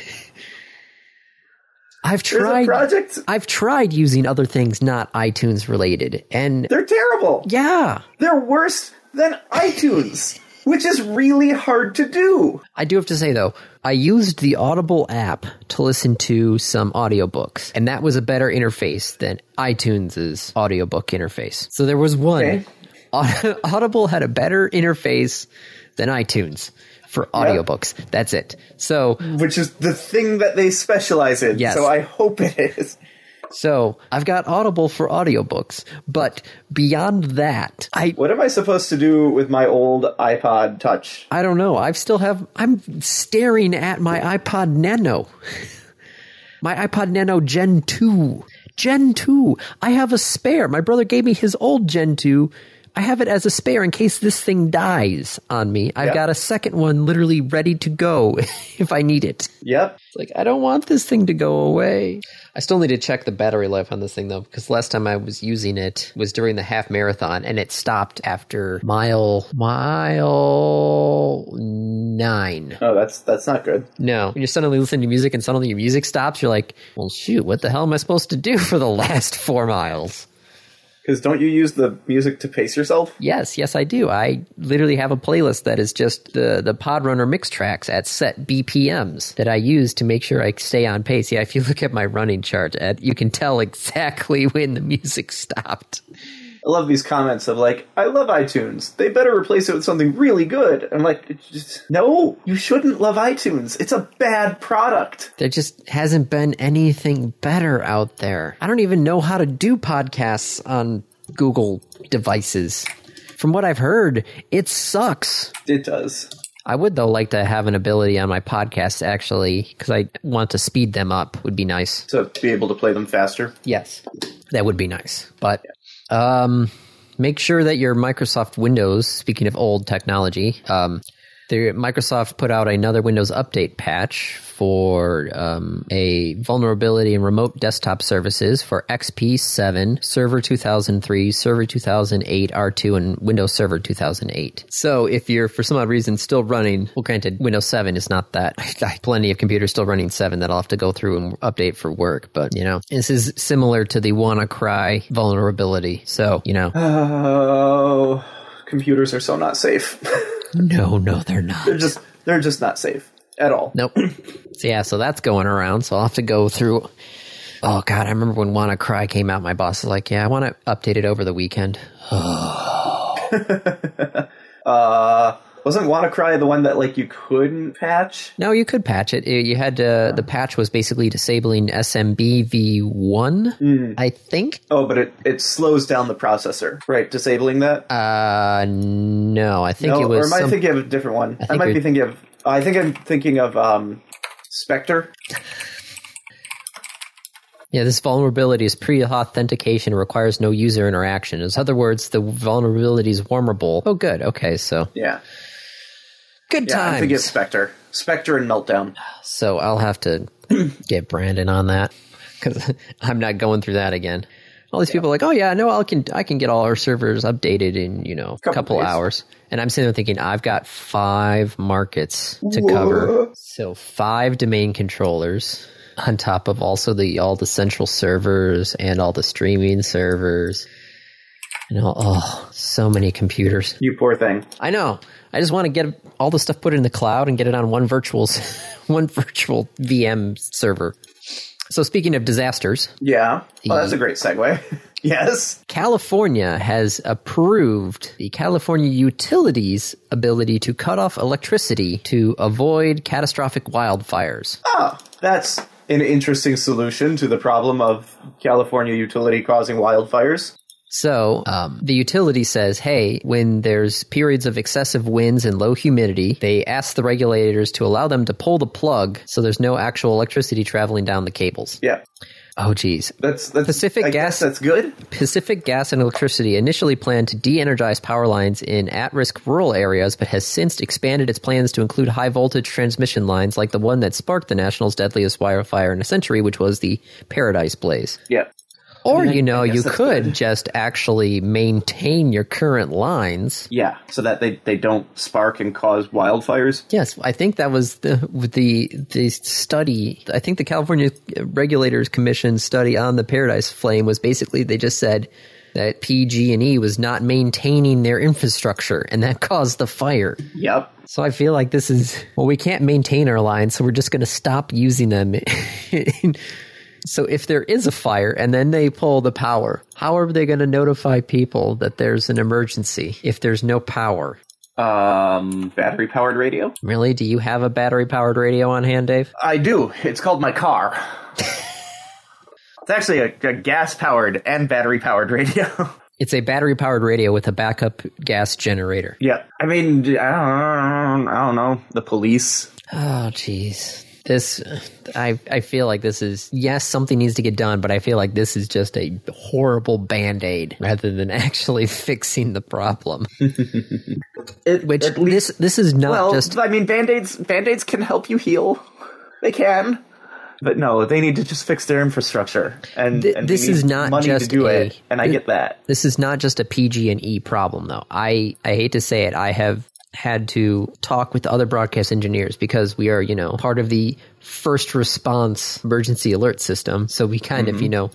I've tried, project. I've tried using other things not iTunes related, and They're terrible. yeah, They're worse than iTunes, which is really hard to do. I do have to say though, I used the Audible app to listen to some audiobooks, and that was a better interface than iTunes' audiobook interface. So there was one. Okay. Audible had a better interface than iTunes for audiobooks. That's it. So Which is the thing that they specialize in. Yes. So I hope it is. So I've got Audible for audiobooks, but beyond that, I What am I supposed to do with my old iPod Touch? I don't know. I still have I'm staring at my iPod Nano. My iPod Nano Gen 2. Gen 2. I have a spare. My brother gave me his old Gen 2. I have it as a spare in case this thing dies on me. I've Yeah. got a second one literally ready to go if I need it. Yep. It's like, I don't want this thing to go away. I still need to check the battery life on this thing though, because last time I was using it was during the half marathon and it stopped after mile, mile nine. Oh, that's that's not good. No, when you're suddenly listening to music and suddenly your music stops, you're like, well, shoot, what the hell am I supposed to do for the last four miles? Because don't you use the music to pace yourself? Yes, yes, I do. I literally have a playlist that is just the the Podrunner mix tracks at set BPMs that I use to make sure I stay on pace. Yeah, if you look at my running chart, Ed, you can tell exactly when the music stopped. I love these comments of like, I love iTunes. They better replace it with something really good. I'm like, it's just, no, you shouldn't love iTunes. It's a bad product. There just hasn't been anything better out there. I don't even know how to do podcasts on Google devices. From what I've heard, it sucks. It does. I would though like to have an ability on my podcast actually because I want to speed them up. Would be nice. To be able to play them faster. Yes, that would be nice. But um, make sure that your Microsoft Windows. Speaking of old technology, um, there, Microsoft put out another Windows Update patch for um, a vulnerability in remote desktop services for XP 7, Server 2003, Server 2008, R2, and Windows Server 2008. So if you're for some odd reason still running, well, granted, Windows 7 is not that. Plenty of computers still running 7 that I'll have to go through and update for work, but you know, this is similar to the WannaCry vulnerability. So you know, Oh, computers are so not safe. no, no, they're not. they're just they're just not safe at all. Nope. so yeah, so that's going around. So I'll have to go through. Oh god, I remember when WannaCry came out. My boss was like, "Yeah, I want to update it over the weekend." Uh, wasn't WannaCry the one that like you couldn't patch? No, you could patch it. You had to, the patch was basically disabling SMB v1, I think. Oh, but it, it slows down the processor, right? Disabling that. Uh, no, I think no, it was. or am I some- thinking of a different one? I, think might be thinking of. I think I'm thinking of um, Spectre. yeah, this vulnerability is pre-authentication, requires no user interaction. In other words, the vulnerability is wormable. Oh, good. Okay, so Yeah, good yeah. I'm thinking. Spectre, Spectre and Meltdown. So I'll have to get Brandon on that because I'm not going through that again. All these people are like, oh yeah, no, I can I can get all our servers updated in you know a Couple couple days. hours, and I'm sitting there thinking I've got five markets to cover, so five domain controllers on top of also the all the central servers and all the streaming servers. You know, oh, so many computers. You poor thing. I know. I just want to get all the stuff put in the cloud and get it on one virtual one virtual VM server. So speaking of disasters, Yeah. Well, that's a great segue. yes. California has approved the California Utilities ability to cut off electricity to avoid catastrophic wildfires. Oh, that's an interesting solution to the problem of California utility causing wildfires. So, um, the utility says, hey, when there's periods of excessive winds and low humidity, they ask the regulators to allow them to pull the plug so there's no actual electricity traveling down the cables. Yeah. Oh, geez. That's that's Pacific I Gas- that's good. Pacific Gas and Electricity initially planned to de energize power lines in at risk rural areas, but has since expanded its plans to include high voltage transmission lines like the one that sparked the National's deadliest wildfire in a century, which was the Paradise Blaze. Yeah. Or, I you know, you could good. just actually maintain your current lines. Yeah. So that they, they don't spark and cause wildfires. Yes, I think that was the the the study. I think the California Regulators Commission study on the Paradise Flame was basically they just said that PG&E was not maintaining their infrastructure and that caused the fire. Yep. So I feel like this is well we can't maintain our lines so we're just going to stop using them. so if there is a fire and then they pull the power, how are they going to notify people that there's an emergency if there's no power? Um, battery powered radio. Really? Do you have a battery powered radio on hand, Dave? I do. It's called my car. it's actually a, a gas powered and battery powered radio. It's a battery powered radio with a backup gas generator. yeah. I mean, I don't, I don't know. The police. Oh, jeez. This I I feel like this is yes something needs to get done, but I feel like this is just a horrible band aid rather than actually fixing the problem. It, Which least, this this is not well, just I mean, band aids band aids can help you heal. They can. But no, they need to just fix their infrastructure, and, Th- and this is not money just to do a- it. And I get that. this is not just a PG and E problem though. I I hate to say it, I have had to talk with other broadcast engineers because we are, you know, part of the first response emergency alert system. So we kind of, mm-hmm. you know,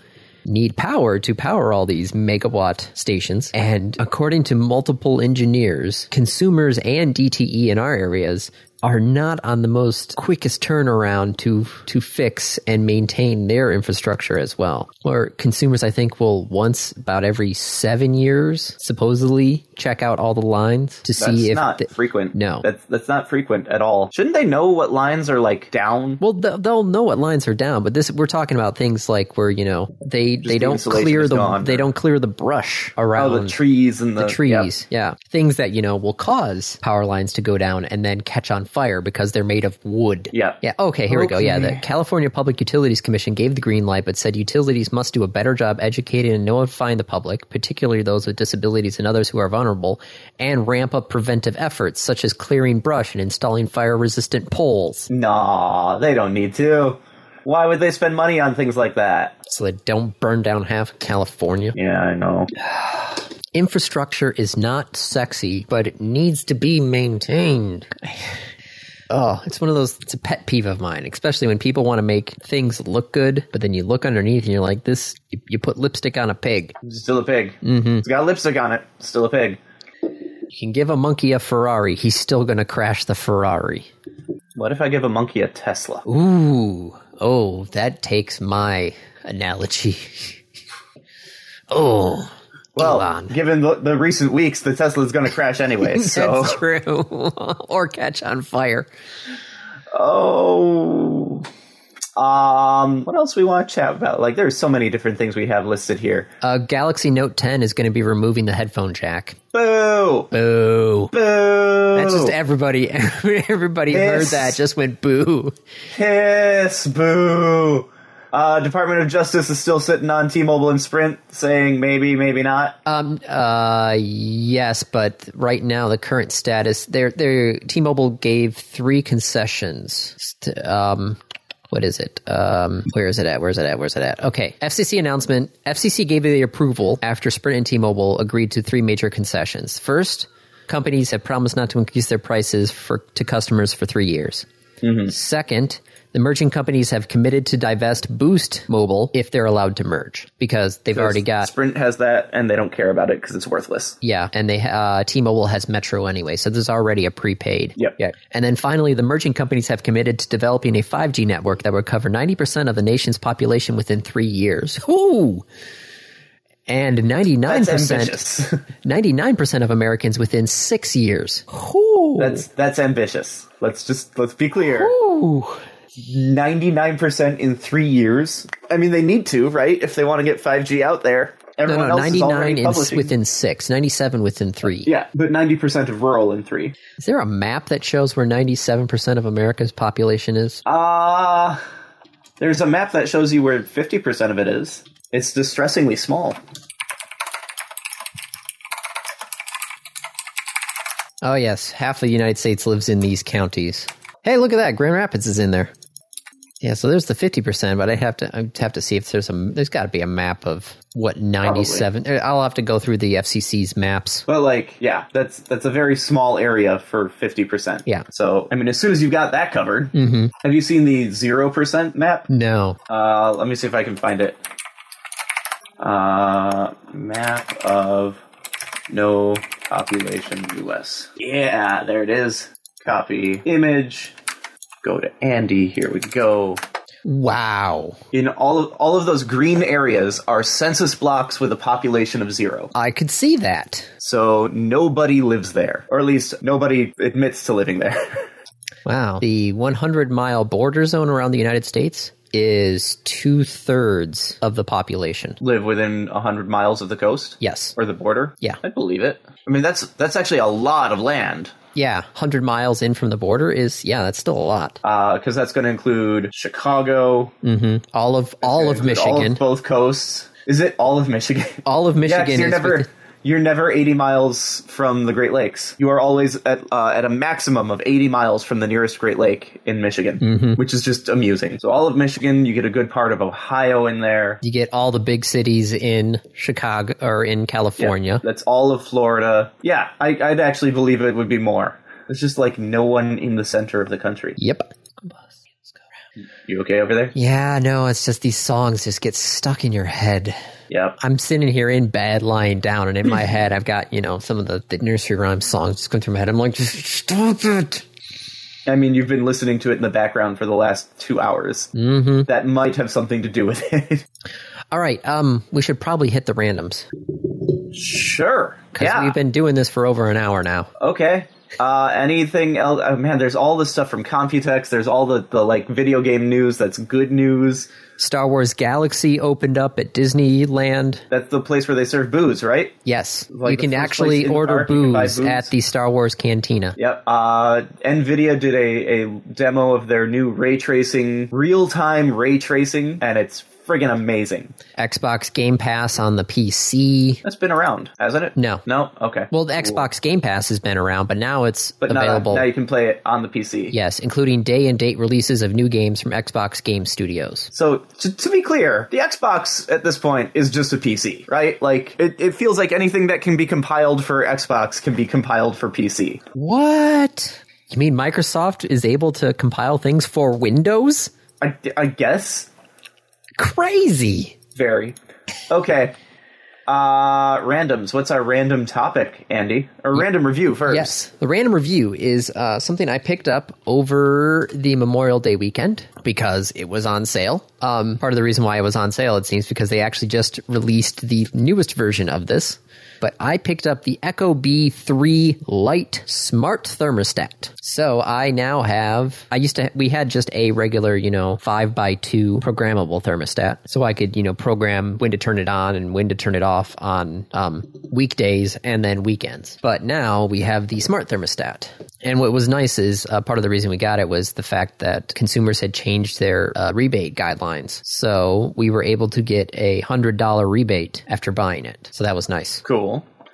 need power to power all these megawatt stations. And according to multiple engineers, consumers and DTE in our areas are not on the most quickest turnaround to to fix and maintain their infrastructure as well. Or consumers, I think, will once about every seven years supposedly check out all the lines to That's see if not the- frequent. No. that's that's not frequent at all. Shouldn't they know what lines are like down? Well, th- they'll know what lines are down, but this we're talking about things like where you know they they the don't clear the gone, they or- don't clear the brush Oh, around the trees and the, the trees. Yeah, things that you know will cause power lines to go down and then catch on fire because they're made of wood. Yeah. Yeah. Okay. Here we go. Yeah. The California Public Utilities Commission gave the green light, but said utilities must do a better job educating and notifying the public, particularly those with disabilities and others who are vulnerable, and ramp up preventive efforts such as clearing brush and installing fire-resistant poles. Nah, they don't need to. Why would they spend money on things like that? so they don't burn down half California. Yeah, I know. Infrastructure is not sexy, but it needs to be maintained. Oh, it's one of those, it's a pet peeve of mine, especially when people want to make things look good, but then you look underneath and you're like, this, you, you put lipstick on a pig. It's still a pig. Mm-hmm. It's got lipstick on it. Still a pig. You can give a monkey a Ferrari, he's still going to crash the Ferrari. What if I give a monkey a Tesla? Ooh, oh, that takes my analogy. oh, Well, Elon. given the, the recent weeks, the Tesla is going to crash anyway. So, That's true. or catch on fire. oh, um, what else we want to chat about? Like, there's so many different things we have listed here. Uh, Galaxy Note 10 is going to be removing the headphone jack. Boo, Boo. boo. That's just everybody. Everybody heard that, just went boo. piss, boo. Uh, Department of Justice is still sitting on T-Mobile and Sprint, saying maybe, maybe not. Um. Uh. Yes, but right now the current status, their their T-Mobile gave three concessions. St- Um. What is it? Um, where is it at? Where's it at? Where's it at? Okay. FCC announcement. FCC gave the approval after Sprint and T-Mobile agreed to three major concessions. First, companies have promised not to increase their prices for to customers for three years. Second, the merging companies have committed to divest Boost Mobile if they're allowed to merge because they've already got Sprint has that, and they don't care about it because it's worthless. yeah, and they uh, T-Mobile has Metro anyway, so there's already a prepaid. Yep. Yeah. And then finally, the merging companies have committed to developing a 5G network that would cover 90% of the nation's population within three years. Ooh. And 99%, 99% of Americans within six years. Ooh. that's that's ambitious. Let's just let's be clear. Ooh. Ninety nine percent in three years. I mean, they need to, right? If they want to get five G out there. Everyone no, else 99 already is publishing. within six, 97 within three. yeah, but ninety percent of rural in three. Is there a map that shows where 97% of America's population is? Uh there's a map that shows you where fifty percent of it is. It's distressingly small. Oh, yes. Half of the United States lives in these counties. Hey, look at that. Grand Rapids is in there. Yeah, so there's the 50%, but I have to I'd have to see if there's a there's got to be a map of what 97 uh, I'll have to go through the FCC's maps. But like, yeah, that's that's a very small area for fifty percent. Yeah. So I mean, as soon as you've got that covered, have you seen the zero percent map? No. Uh, let me see if I can find it. Uh, map of no population U.S. Yeah, there it is. Copy image. Go to Andy. Here we go. Wow. In all of all of those green areas are census blocks with a population of zero. I could see that. So nobody lives there, or at least nobody admits to living there. Wow. The 100 mile border zone around the United States is two thirds of the population. Live within hundred miles of the coast Yes. or the border. Yeah. I believe it. I mean, that's that's actually a lot of land Yeah, 100 miles in from the border is, yeah, that's still a lot. Uh, because that's going to include Chicago, mm-hmm. All of all of include all Michigan. of both coasts. Is it all of Michigan? All of Yeah, Michigan you're is never you're never 80 miles from the Great Lakes. You are always at uh, at a maximum of 80 miles from the nearest Great Lake in Michigan, Mm-hmm. which is just amusing. So all of Michigan, you get a good part of Ohio in there. you get all the big cities in Chicago or in California. That's all of Florida. Yeah, I, I'd actually believe it would be more. It's just like no one in the center of the country. Yep. You okay over there? Yeah, no, it's just these songs just get stuck in your head. Yep. I'm sitting here in bed, lying down, and in my head, I've got you know some of the, the nursery rhyme songs just going through my head. I'm like, just stop it. I mean, you've been listening to it in the background for the last two hours. Mm-hmm. That might have something to do with it. All right, um, we should probably hit the randoms sure. because Yeah. we've been doing this for over an hour now. Okay. Uh, anything else? Oh, man, there's all the stuff from Computex. There's all the, the like video game news that's good news. Star Wars Galaxy opened up at Disneyland. That's the place where they serve booze, right? Yes, Like you can actually place in the order park you can buy booze, booze? at the Star Wars Cantina. Yep. Uh, Nvidia did a, a demo of their new ray tracing, real time ray tracing, and it's friggin' amazing. Xbox Game Pass on the PC. That's been around, hasn't it? No. No? Okay. Well, the Xbox Game Pass has been around, but now it's but now, available. now you can play it on the PC. Yes, including day and date releases of new games from Xbox Game Studios. So to, to be clear, the Xbox at this point is just a PC, right? Like it, it feels like anything that can be compiled for Xbox can be compiled for PC. What? You mean Microsoft is able to compile things for Windows? I, I guess Crazy. very okay. Uh, randoms. What's our random topic, Andy? Or random review first? Yes, the random review is uh, something I picked up over the Memorial Day weekend because it was on sale. Um, part of the reason why it was on sale, it seems, because they actually just released the newest version of this. But I picked up the Echo B3 Light Smart Thermostat. So I now have. I used to. We had just a regular, you know, five by two programmable thermostat, so I could, you know, program when to turn it on and when to turn it off on um, weekdays and then weekends. But now we have the smart thermostat. And what was nice is uh, part of the reason we got it was the fact that consumers had changed their uh, rebate guidelines. So we were able to get a $100 rebate after buying it. So that was nice. Cool.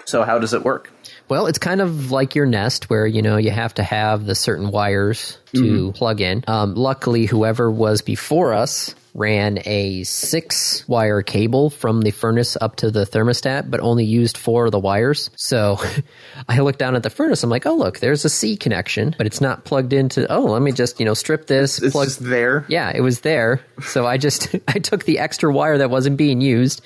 So how does it work? Well, it's kind of like your Nest, where you know you have to have the certain wires to plug in. Um, luckily, whoever was before us ran a six wire cable from the furnace up to the thermostat, but only used four of the wires. So I looked down at the furnace. I'm like, oh look, there's a C connection, but it's not plugged into. Oh, let me just you know strip this. It's plug there. yeah, it was there. So I just I took the extra wire that wasn't being used,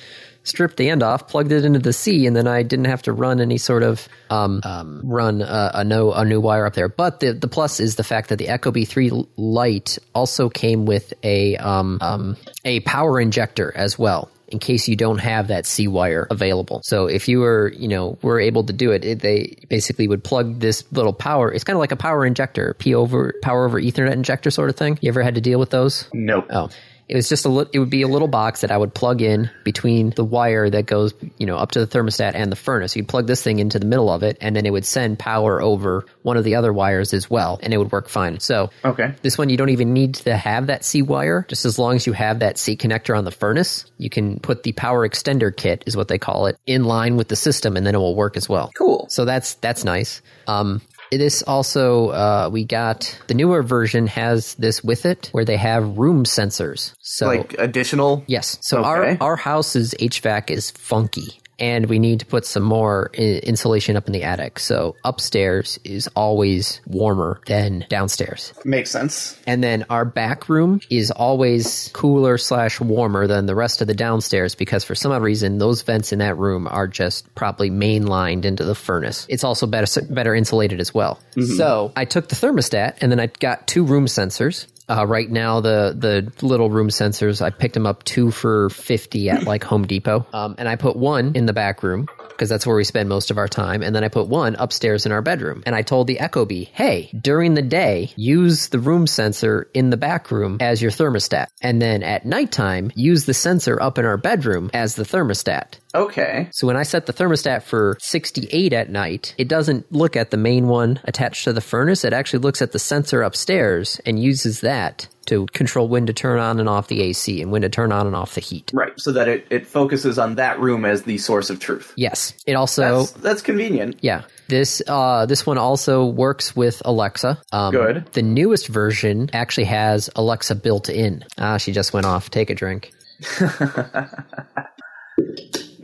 stripped the end off, plugged it into the C, and then I didn't have to run any sort of um, um, run a, a no a new wire up there. But the the plus is the fact that the Echo B3 light also came with a um, um, a power injector as well. In case you don't have that C wire available, so if you were, you know, were able to do it, it they basically would plug this little power. It's kind of like a power injector, P over power over Ethernet injector sort of thing. You ever had to deal with those? Nope. Oh, it was just a li- it would be a little box that I would plug in between the wire that goes, you know, up to the thermostat and the furnace. You'd plug this thing into the middle of it, and then it would send power over one of the other wires as well, and it would work fine. So, Okay. this one you don't even need to have that C wire. Just as long as you have that C connector on the furnace, you can put the power extender kit, is what they call it, in line with the system, and then it will work as well. Cool. So that's that's nice. Um, this also uh, we got the newer version has this with it where they have room sensors. So Like additional. yes, so Okay. our our house's HVAC is funky. And we need to put some more uh, insulation up in the attic. So upstairs is always warmer than downstairs. Makes sense. And then our back room is always cooler slash warmer than the rest of the downstairs because for some odd reason those vents in that room are just probably mainlined into the furnace. It's also better better insulated as well. Mm-hmm. So I took the thermostat and then I got two room sensors. Uh, right now, the the little room sensors, I picked them up two for fifty at like Home Depot, um, and I put one in the back room because that's where we spend most of our time, and then I put one upstairs in our bedroom. And I told the Ecobee, "Hey, during the day, use the room sensor in the back room as your thermostat, and then at nighttime, use the sensor up in our bedroom as the thermostat." Okay. So when I set the thermostat for 68 at night, it doesn't look at the main one attached to the furnace. It actually looks at the sensor upstairs and uses that to control when to turn on and off the AC and when to turn on and off the heat. Right. So that it, it focuses on that room as the source of truth. Yes. It also That's, that's convenient. Yeah. This uh, this one also works with Alexa. Um, Good. The newest version actually has Alexa built in. Ah, she just went off. Take a drink.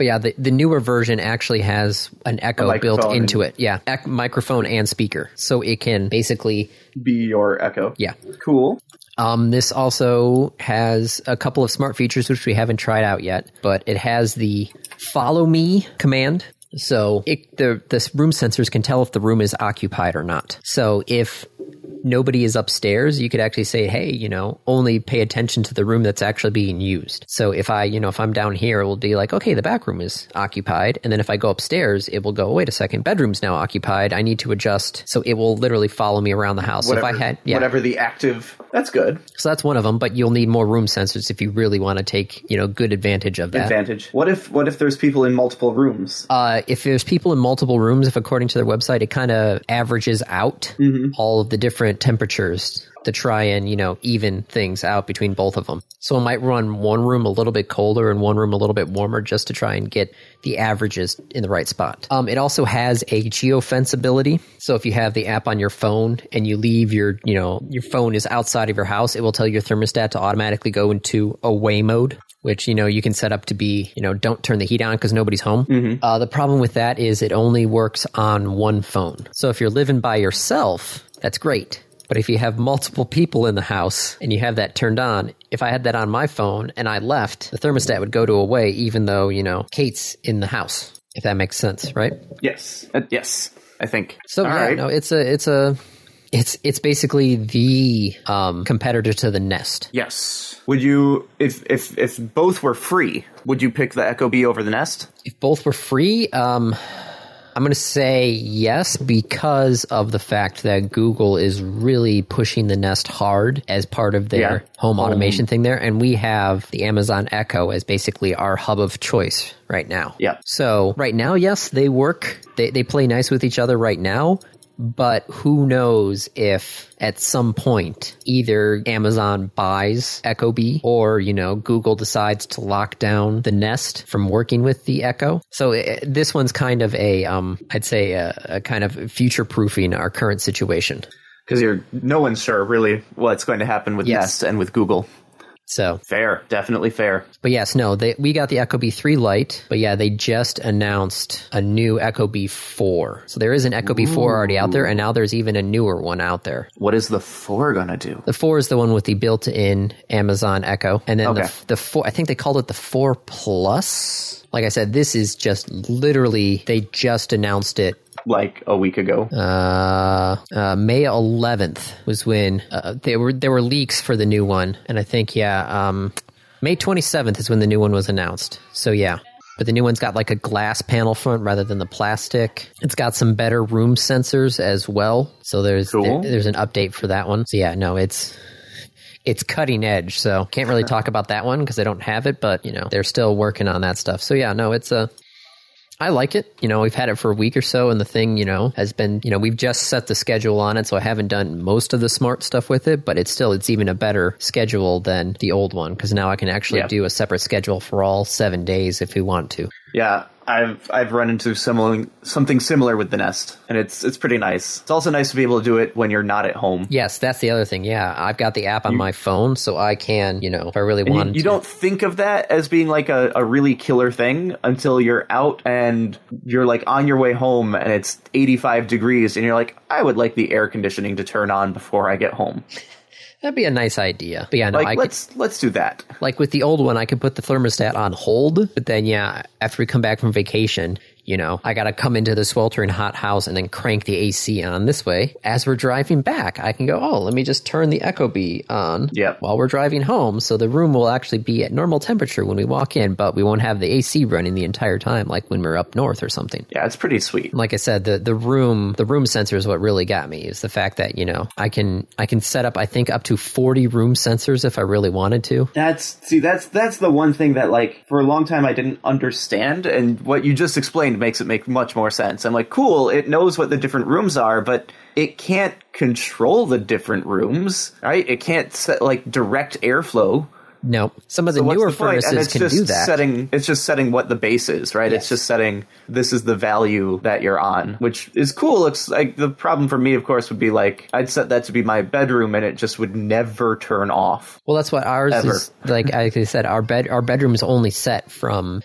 But yeah, the, the newer version actually has an echo built into it. Yeah, ec- microphone and speaker, so it can basically Be your echo. yeah. Cool. Um, this also has a couple of smart features which we haven't tried out yet, but it has the follow me command. So it, the the room sensors can tell if the room is occupied or not. So if nobody is upstairs, you could actually say, "Hey, you know, only pay attention to the room that's actually being used." So if I, you know, if I'm down here, it will be like, "Okay, the back room is occupied," and then if I go upstairs, it will go, "Wait a second, bedroom's now occupied. I need to adjust." So it will literally follow me around the house. Whatever, so if I had, yeah, whatever the active. That's good. so that's one of them, but you'll need more room sensors if you really want to take, you know, good advantage of that. Advantage. What if what if there's people in multiple rooms? Uh, if there's people in multiple rooms, if according to their website, it kind of averages out all of the different temperatures to try and, you know, even things out between both of them. So it might run one room a little bit colder and one room a little bit warmer just to try and get the averages in the right spot. Um, it also has a geofence ability. So if you have the app on your phone and you leave your, you know, your phone is outside of your house, it will tell your thermostat to automatically go into away mode which you know you can set up to be you know don't turn the heat on because nobody's home uh, the problem with that is it only works on one phone so if you're living by yourself that's great but if you have multiple people in the house and you have that turned on if i had that on my phone and i left the thermostat would go to away even though you know kate's in the house if that makes sense right Yes. Uh, yes. I think. so All yeah right. no it's a it's a it's it's basically the um, competitor to the nest Yes. Would you, if if if both were free, would you pick the Ecobee over the Nest? if both were free, um, I'm going to say yes because of the fact that Google is really pushing the Nest hard as part of their Yeah. home oh. automation thing there, and we have the Amazon Echo as basically our hub of choice right now. Yeah. So right now, yes, they work. They they play nice with each other right now. But who knows if at some point either Amazon buys Ecobee or, you know, Google decides to lock down the Nest from working with the Echo. So uh, this one's kind of a, um, I'd say a, a kind of future proofing our current situation. Because you're no one's sure really what's going to happen with Yes. Nest and with Google. So, Fair, definitely fair. but yes, no, they, we got the Ecobee3 Lite, but yeah, they just announced a new Ecobee4. So there is an Ecobee4 already out there, and now there's even a newer one out there. What is the four gonna do? The four is the one with the built-in Amazon Echo, and then Okay. the the four. I think they called it the four plus. Like I said, this is just literally they just announced it. Like a week ago. Uh, uh, May 11th was when uh, there were there were leaks for the new one, and I think yeah, um, May 27th is when the new one was announced. So yeah. But the new one's got like a glass panel front rather than the plastic. It's got some better room sensors as well. So there's Cool. there- there's an update for that one. So yeah, no, it's it's cutting edge. So can't really talk about that one because I don't have it, but you know, they're still working on that stuff. So yeah, no, it's a I like it. You know, we've had it for a week or so, and the thing, you know, has been, you know, we've just set the schedule on it, so I haven't done most of the smart stuff with it, but it's still, it's even a better schedule than the old one because now I can actually Yeah. do a separate schedule for all seven days if we want to. Yeah, I've I've run into similar something similar with the Nest, and it's it's pretty nice. It's also nice to be able to do it when you're not at home. Yes, that's the other thing. Yeah, I've got the app on my phone, so I can, you know, if I really want. you, you don't think of that as being like a, a really killer thing until you're out and you're like on your way home and it's 85 degrees and you're like, I would like the air conditioning to turn on before I get home. That'd be a nice idea. But yeah, no, Like I let's let's do that. like with the old one, I could put the thermostat on hold, but then yeah, after we come back from vacation, you know, I got to come into the sweltering hot house and then crank the AC on this way. As we're driving back, I can go, oh, let me just turn the Ecobee on Yep. while we're driving home. So the room will actually be at normal temperature when we walk in, but we won't have the AC running the entire time like when we're up north or something. Yeah, it's pretty sweet. Like I said, the, the room the room sensor is what really got me is the fact that, you know, I can I can set up I think up to forty room sensors if I really wanted to. That's see, that's that's the one thing that like for a long time I didn't understand, and what you just explained makes it make much more sense. I'm like, cool, it knows what the different rooms are, but it can't control the different rooms, right? It can't set like direct airflow. No. Some of the So newer the furnaces it's can just do that. Setting it's just setting what the base is, right? It's just setting this is the value that you're on, which is cool. It's like the problem for me, of course, would be like I'd set that to be my bedroom, and it just would never turn off. Well, that's what ours Ever. is like. Like I said, our bed our bedroom is only set from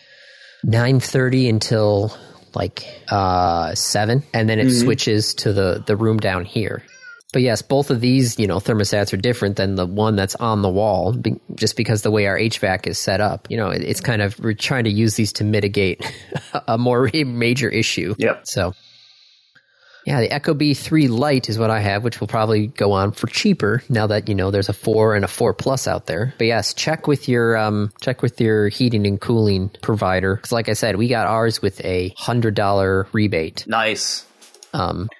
nine thirty until like uh seven, and then it Mm-hmm. switches to the the room down here. But yes, both of these, you know, thermostats are different than the one that's on the wall, be, just because the way our HVAC is set up. You know, it, it's kind of we're trying to use these to mitigate a more major issue. Yep. So, yeah, the Ecobee3 Lite is what I have, which will probably go on for cheaper now that you know there's a four and a four plus out there. But yes, check with your um, check with your heating and cooling provider because, like I said, we got ours with a hundred dollar rebate. Nice. Um,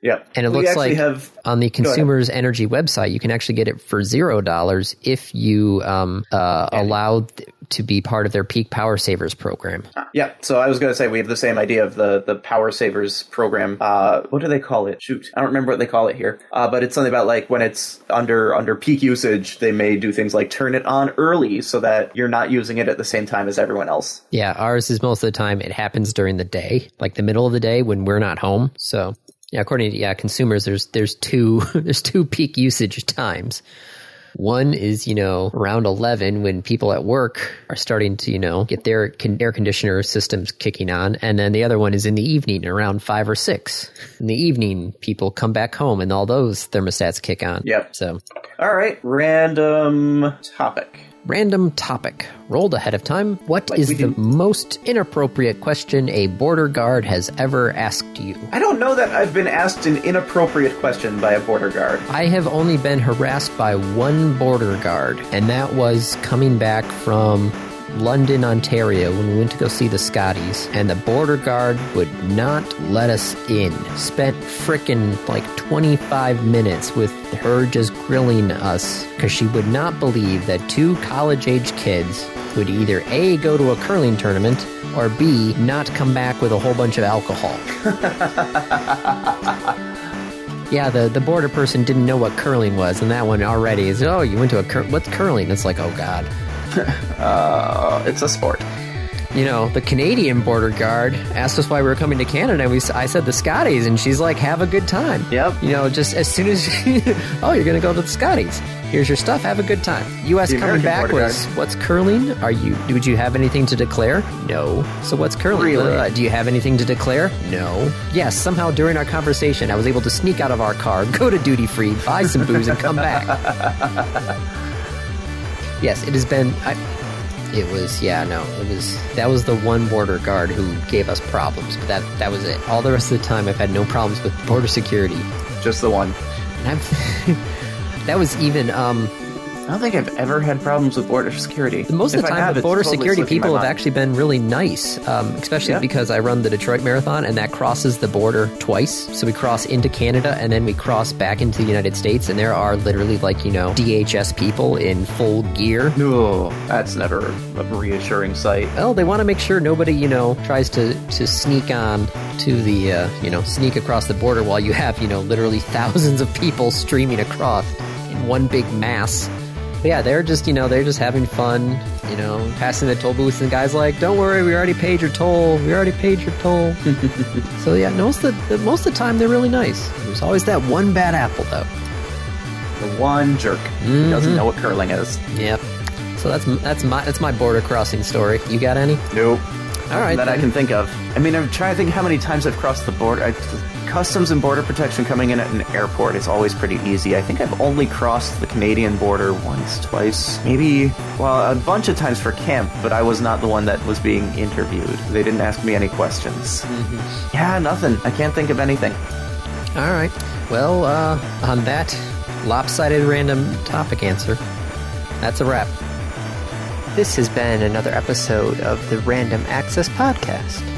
Yep. and it We looks like have on the. Consumers Energy website, you can actually get it for zero dollars if you um, uh, allow th- to be part of their peak power savers program. Yeah, so I was going to say we have the same idea of the the Power Savers program. Uh, what do they call it? Shoot, I don't remember what they call it here. Uh, but it's something about like when it's under under peak usage, they may do things like turn it on early so that you're not using it at the same time as everyone else. Yeah, ours is most of the time it happens during the day, like the middle of the day when we're not home. So yeah, according to yeah consumers, there's there's two there's two peak usage times. One is you know around eleven when people at work are starting to you know get their con- air conditioner systems kicking on, and then the other one is in the evening around five or six. In the evening, people come back home and all those thermostats kick on. Yep. So All right, random topic. Random topic. Rolled ahead of time. What is we the most inappropriate question a border guard has ever asked you? I don't know that I've been asked an inappropriate question by a border guard. I have only been harassed by one border guard, and that was coming back from London, Ontario, when we went to go see the Scotties, and the border guard would not let us in. Spent frickin' like 25 minutes with her just grilling us because she would not believe that two college age kids would either A, go to a curling tournament, or B, not come back with a whole bunch of alcohol. Yeah, the, the border person didn't know what curling was, and that one already is, oh, you went to a cur- what's curling? It's like, oh god. Uh, it's a sport. You know, the Canadian border guard asked us why we were coming to Canada, and we, I said the Scotties, and she's like, have a good time. Yep. You know, just as soon as, oh, you're going to go to the Scotties. Here's your stuff. Have a good time. U.S. The coming American back border was, what's curling? Are you? Would you have anything to declare? No. So what's curling? Really? Uh, do you have anything to declare? No. Yes. Somehow during our conversation, I was able to sneak out of our car, go to duty free, buy some booze, and come back. Yes, it has been. I, it was yeah no it was that was the one border guard who gave us problems but that that was it all the rest of the time i've had no problems with border security Just the one. and i've that was even um I don't think I've ever had problems with border security. most of the time have, the border totally security people have actually been really nice um, especially Yeah. because i run the detroit marathon and that crosses the border twice so we cross into canada and then we cross back into the united states and there are literally like you know dhs people in full gear No, that's never a reassuring sight. Well, they want to make sure nobody, you know, tries to to sneak on to the, uh, you know, sneak across the border while you have, you know, literally thousands of people streaming across in one big mass. But yeah, they're just, you know, they're just having fun, you know, passing the toll booths, and the guy's like, "Don't worry, we already paid your toll. We already paid your toll." so yeah, most of the most of the time they're really nice. There's always that one bad apple, though. The one jerk who mm-hmm. doesn't know what curling is. Yep. So that's that's my that's my border crossing story. You got any? Nope. All right, That I can think of. I mean, I'm trying to think how many times I've crossed the border. I, customs and border protection coming in at an airport is always pretty easy. I think I've only crossed the Canadian border once, twice, maybe, well, a bunch of times for camp, but I was not the one that was being interviewed. They didn't ask me any questions. Yeah, nothing. I can't think of anything. All right. Well, uh, on that lopsided random topic answer, that's a wrap. This has been another episode of the Random Access Podcast.